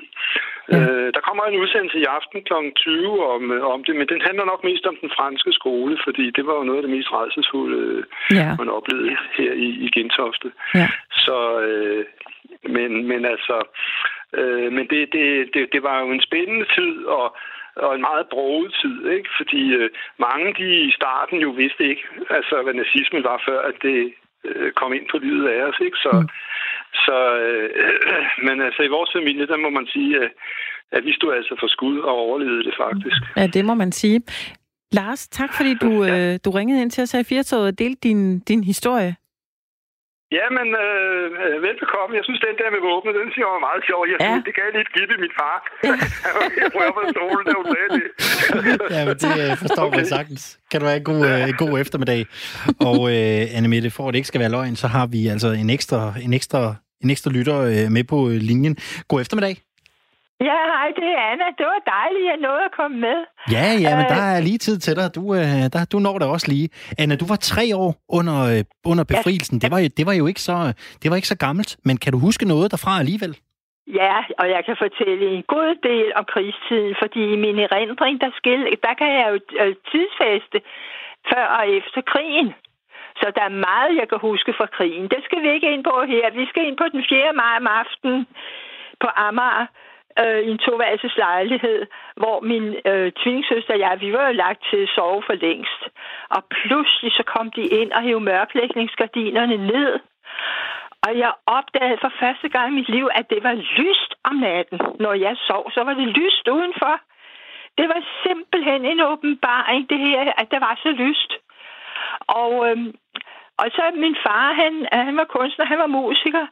Ja. Øh, der kommer en udsendelse i aften kl. 20 om, om det, men den handler nok mest om den franske skole, fordi det var jo noget af det mest redselsfulde, ja. man oplevede her i, i Gentofte. Ja. Så, øh, men, men altså, øh, men det, det, det, det var jo en spændende tid, og og en meget broget tid, ikke? Fordi øh, mange de i starten jo vidste ikke, altså hvad nazismen var før, at det øh, kom ind på livet af os, ikke? Så, mm. så øh, øh, men altså i vores familie, der må man sige, at, at vi stod altså for skud og overlevede det faktisk. Ja, det må man sige. Lars, tak fordi du, ja. øh, du ringede ind til os her i Firtoget og delte din, din historie. Ja, men øh, øh, velbekomme. Jeg synes, den der med våbnet, den siger var meget sjov. Jeg synes, ja. det gav lidt gitte min far. Han var helt rørt på stolen, da hun sagde det. ja, men det øh, forstår okay. man sagtens. Kan du have en god, øh, god eftermiddag. Og øh, Anne Mette, for at det ikke skal være løgn, så har vi altså en ekstra, en ekstra, en ekstra lytter øh, med på linjen. God eftermiddag. Ja, hej, det er Anna. Det var dejligt, at jeg nåede at komme med. Ja, ja, men der er lige tid til dig. Du, øh, der, du når det også lige. Anna, du var tre år under, øh, under befrielsen. Ja. Det, var, det, var jo ikke så, det var ikke så gammelt, men kan du huske noget derfra alligevel? Ja, og jeg kan fortælle en god del om krigstiden, fordi i min erindring, der, skil, der kan jeg jo øh, tidsfeste før og efter krigen. Så der er meget, jeg kan huske fra krigen. Det skal vi ikke ind på her. Vi skal ind på den 4. maj om aftenen på Amager øh, i en toværelses lejlighed, hvor min øh, tvillingsøster og jeg, vi var jo lagt til at sove for længst. Og pludselig så kom de ind og hævde mørklægningsgardinerne ned. Og jeg opdagede for første gang i mit liv, at det var lyst om natten. Når jeg sov, så var det lyst udenfor. Det var simpelthen en åbenbaring, det her, at der var så lyst. Og, øhm, og så min far, han, han var kunstner, han var musiker.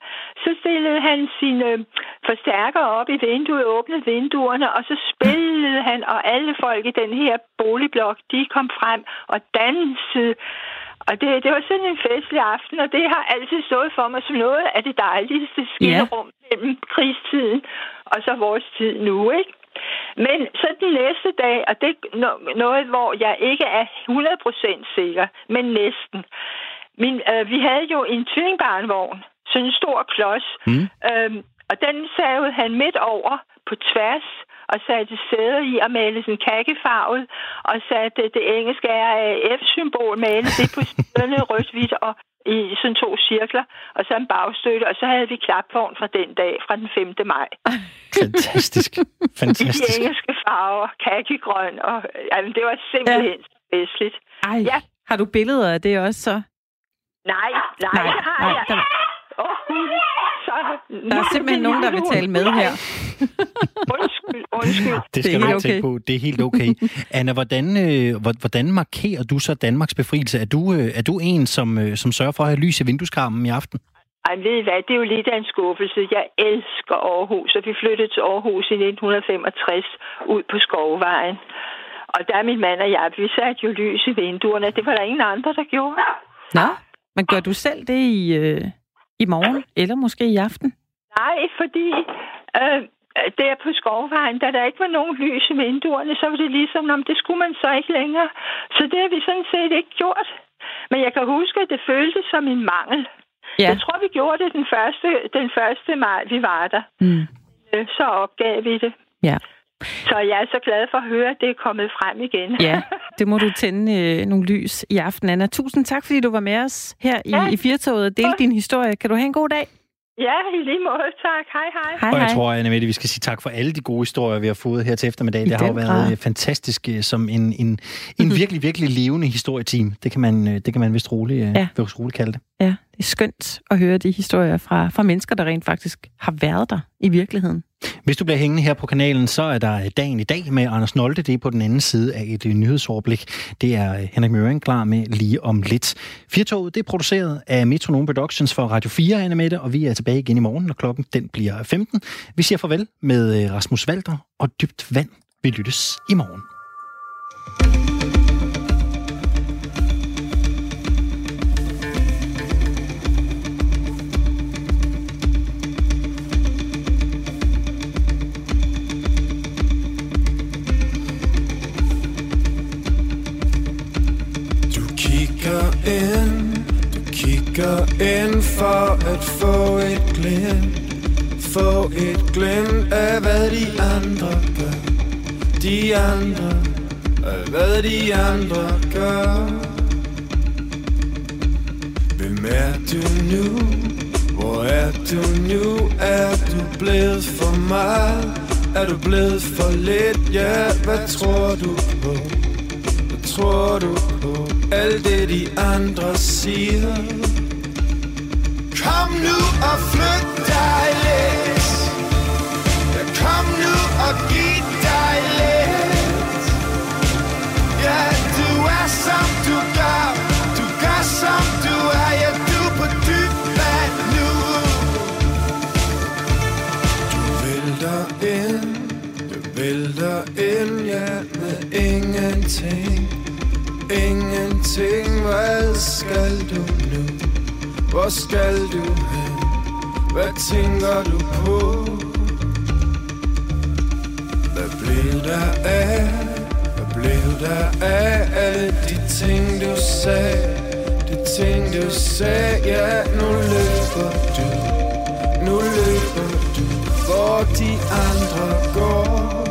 Så stillede han sine forstærker op i vinduet, åbnede vinduerne, og så spillede han, og alle folk i den her boligblok, de kom frem og dansede. Og det, det var sådan en festlig aften, og det har altid stået for mig som noget af det dejligste skillerum yeah. mellem krigstiden og så vores tid nu, ikke? Men så den næste dag, og det er noget, hvor jeg ikke er 100% sikker, men næsten. Min, øh, vi havde jo en tvingbarnvogn, sådan en stor klods, mm. øhm, og den savede han midt over på tværs, og satte sæder i og malede sådan kakkefarvet, og satte det engelske RAF-symbol, malede det på siderne rødt, hvidt og i sådan to cirkler, og så en bagstøtte, og så havde vi klapvogn fra den dag, fra den 5. maj. Fantastisk. Fantastisk. I de engelske farver, kakkegrøn, og jamen, det var simpelthen ja. festligt. Ej, ja. har du billeder af det også så? Nej, nej, nej, har nej, jeg. Der... Oh, så, der er simpelthen nogen, der vil tale med her. undskyld, undskyld. Det skal det du ikke okay. på. Det er helt okay. Anna, hvordan, øh, hvordan markerer du så Danmarks befrielse? Er du, øh, er du en, som, øh, som sørger for at have lys i vindueskarmen i aften? Ej, ved I hvad, det er jo lidt af en skuffelse. Jeg elsker Aarhus, og vi flyttede til Aarhus i 1965 ud på Skovvejen. Og der min mand og jeg, vi satte jo lys i vinduerne. Det var der ingen andre, der gjorde. Nå, men gør du selv det i, øh, i morgen, eller måske i aften? Nej, fordi øh, der på Skovvejen, da der ikke var nogen lys i vinduerne, så var det ligesom, om det skulle man så ikke længere. Så det har vi sådan set ikke gjort. Men jeg kan huske, at det føltes som en mangel. Ja. Jeg tror, vi gjorde det den første, den første maj, vi var der. Mm. Så opgav vi det. Ja. Så jeg er så glad for at høre, at det er kommet frem igen. Ja, det må du tænde øh, nogle lys i aften, Anna. Tusind tak, fordi du var med os her i, ja. i Firtoget og delte din historie. Kan du have en god dag? Ja, i lige måde. Tak. Hej, hej. hej og jeg tror, Anna Mette, vi skal sige tak for alle de gode historier, vi har fået her til eftermiddag. I det har jo været grad. Øh, fantastisk øh, som en, en, en mhm. virkelig, virkelig levende historieteam. Det kan man, det kan man vist roligt, ja. roligt kalde det. Ja, det er skønt at høre de historier fra, fra mennesker, der rent faktisk har været der i virkeligheden. Hvis du bliver hængende her på kanalen, så er der øh, dagen i dag med Anders Nolte. Det er på den anden side af et øh, nyhedsoverblik. Det er øh, Henrik Møring klar med lige om lidt. Firtoget det er produceret af Metronome Productions for Radio 4, Anna Mette, og vi er tilbage igen i morgen, når klokken den bliver 15. Vi siger farvel med Rasmus Valter og Dybt Vand. Vi lyttes i morgen. Kigger ind for at få et glimt Få et glimt af hvad de andre gør De andre af hvad de andre gør Hvem er du nu? Hvor er du nu? Er du blevet for meget? Er du blevet for lidt? Ja, hvad tror du på? Hvad tror du på? alt det de andre siger nu og flyt dig lidt. Ja, Kom nu og giv dig lidt. Ja, du er som du gør. Du gør som du er. Ja, du er på dyb vand nu. Du vælter ind. Du vælter ind, ja, med ingenting. Ingenting. Hvad skal du nu? Hvor skal du hen? Hvad tænker du på? Hvad blev der af? Hvad blev der af alle de ting, du sagde? De ting, du sagde, ja, nu løber du Nu løber du, hvor de andre går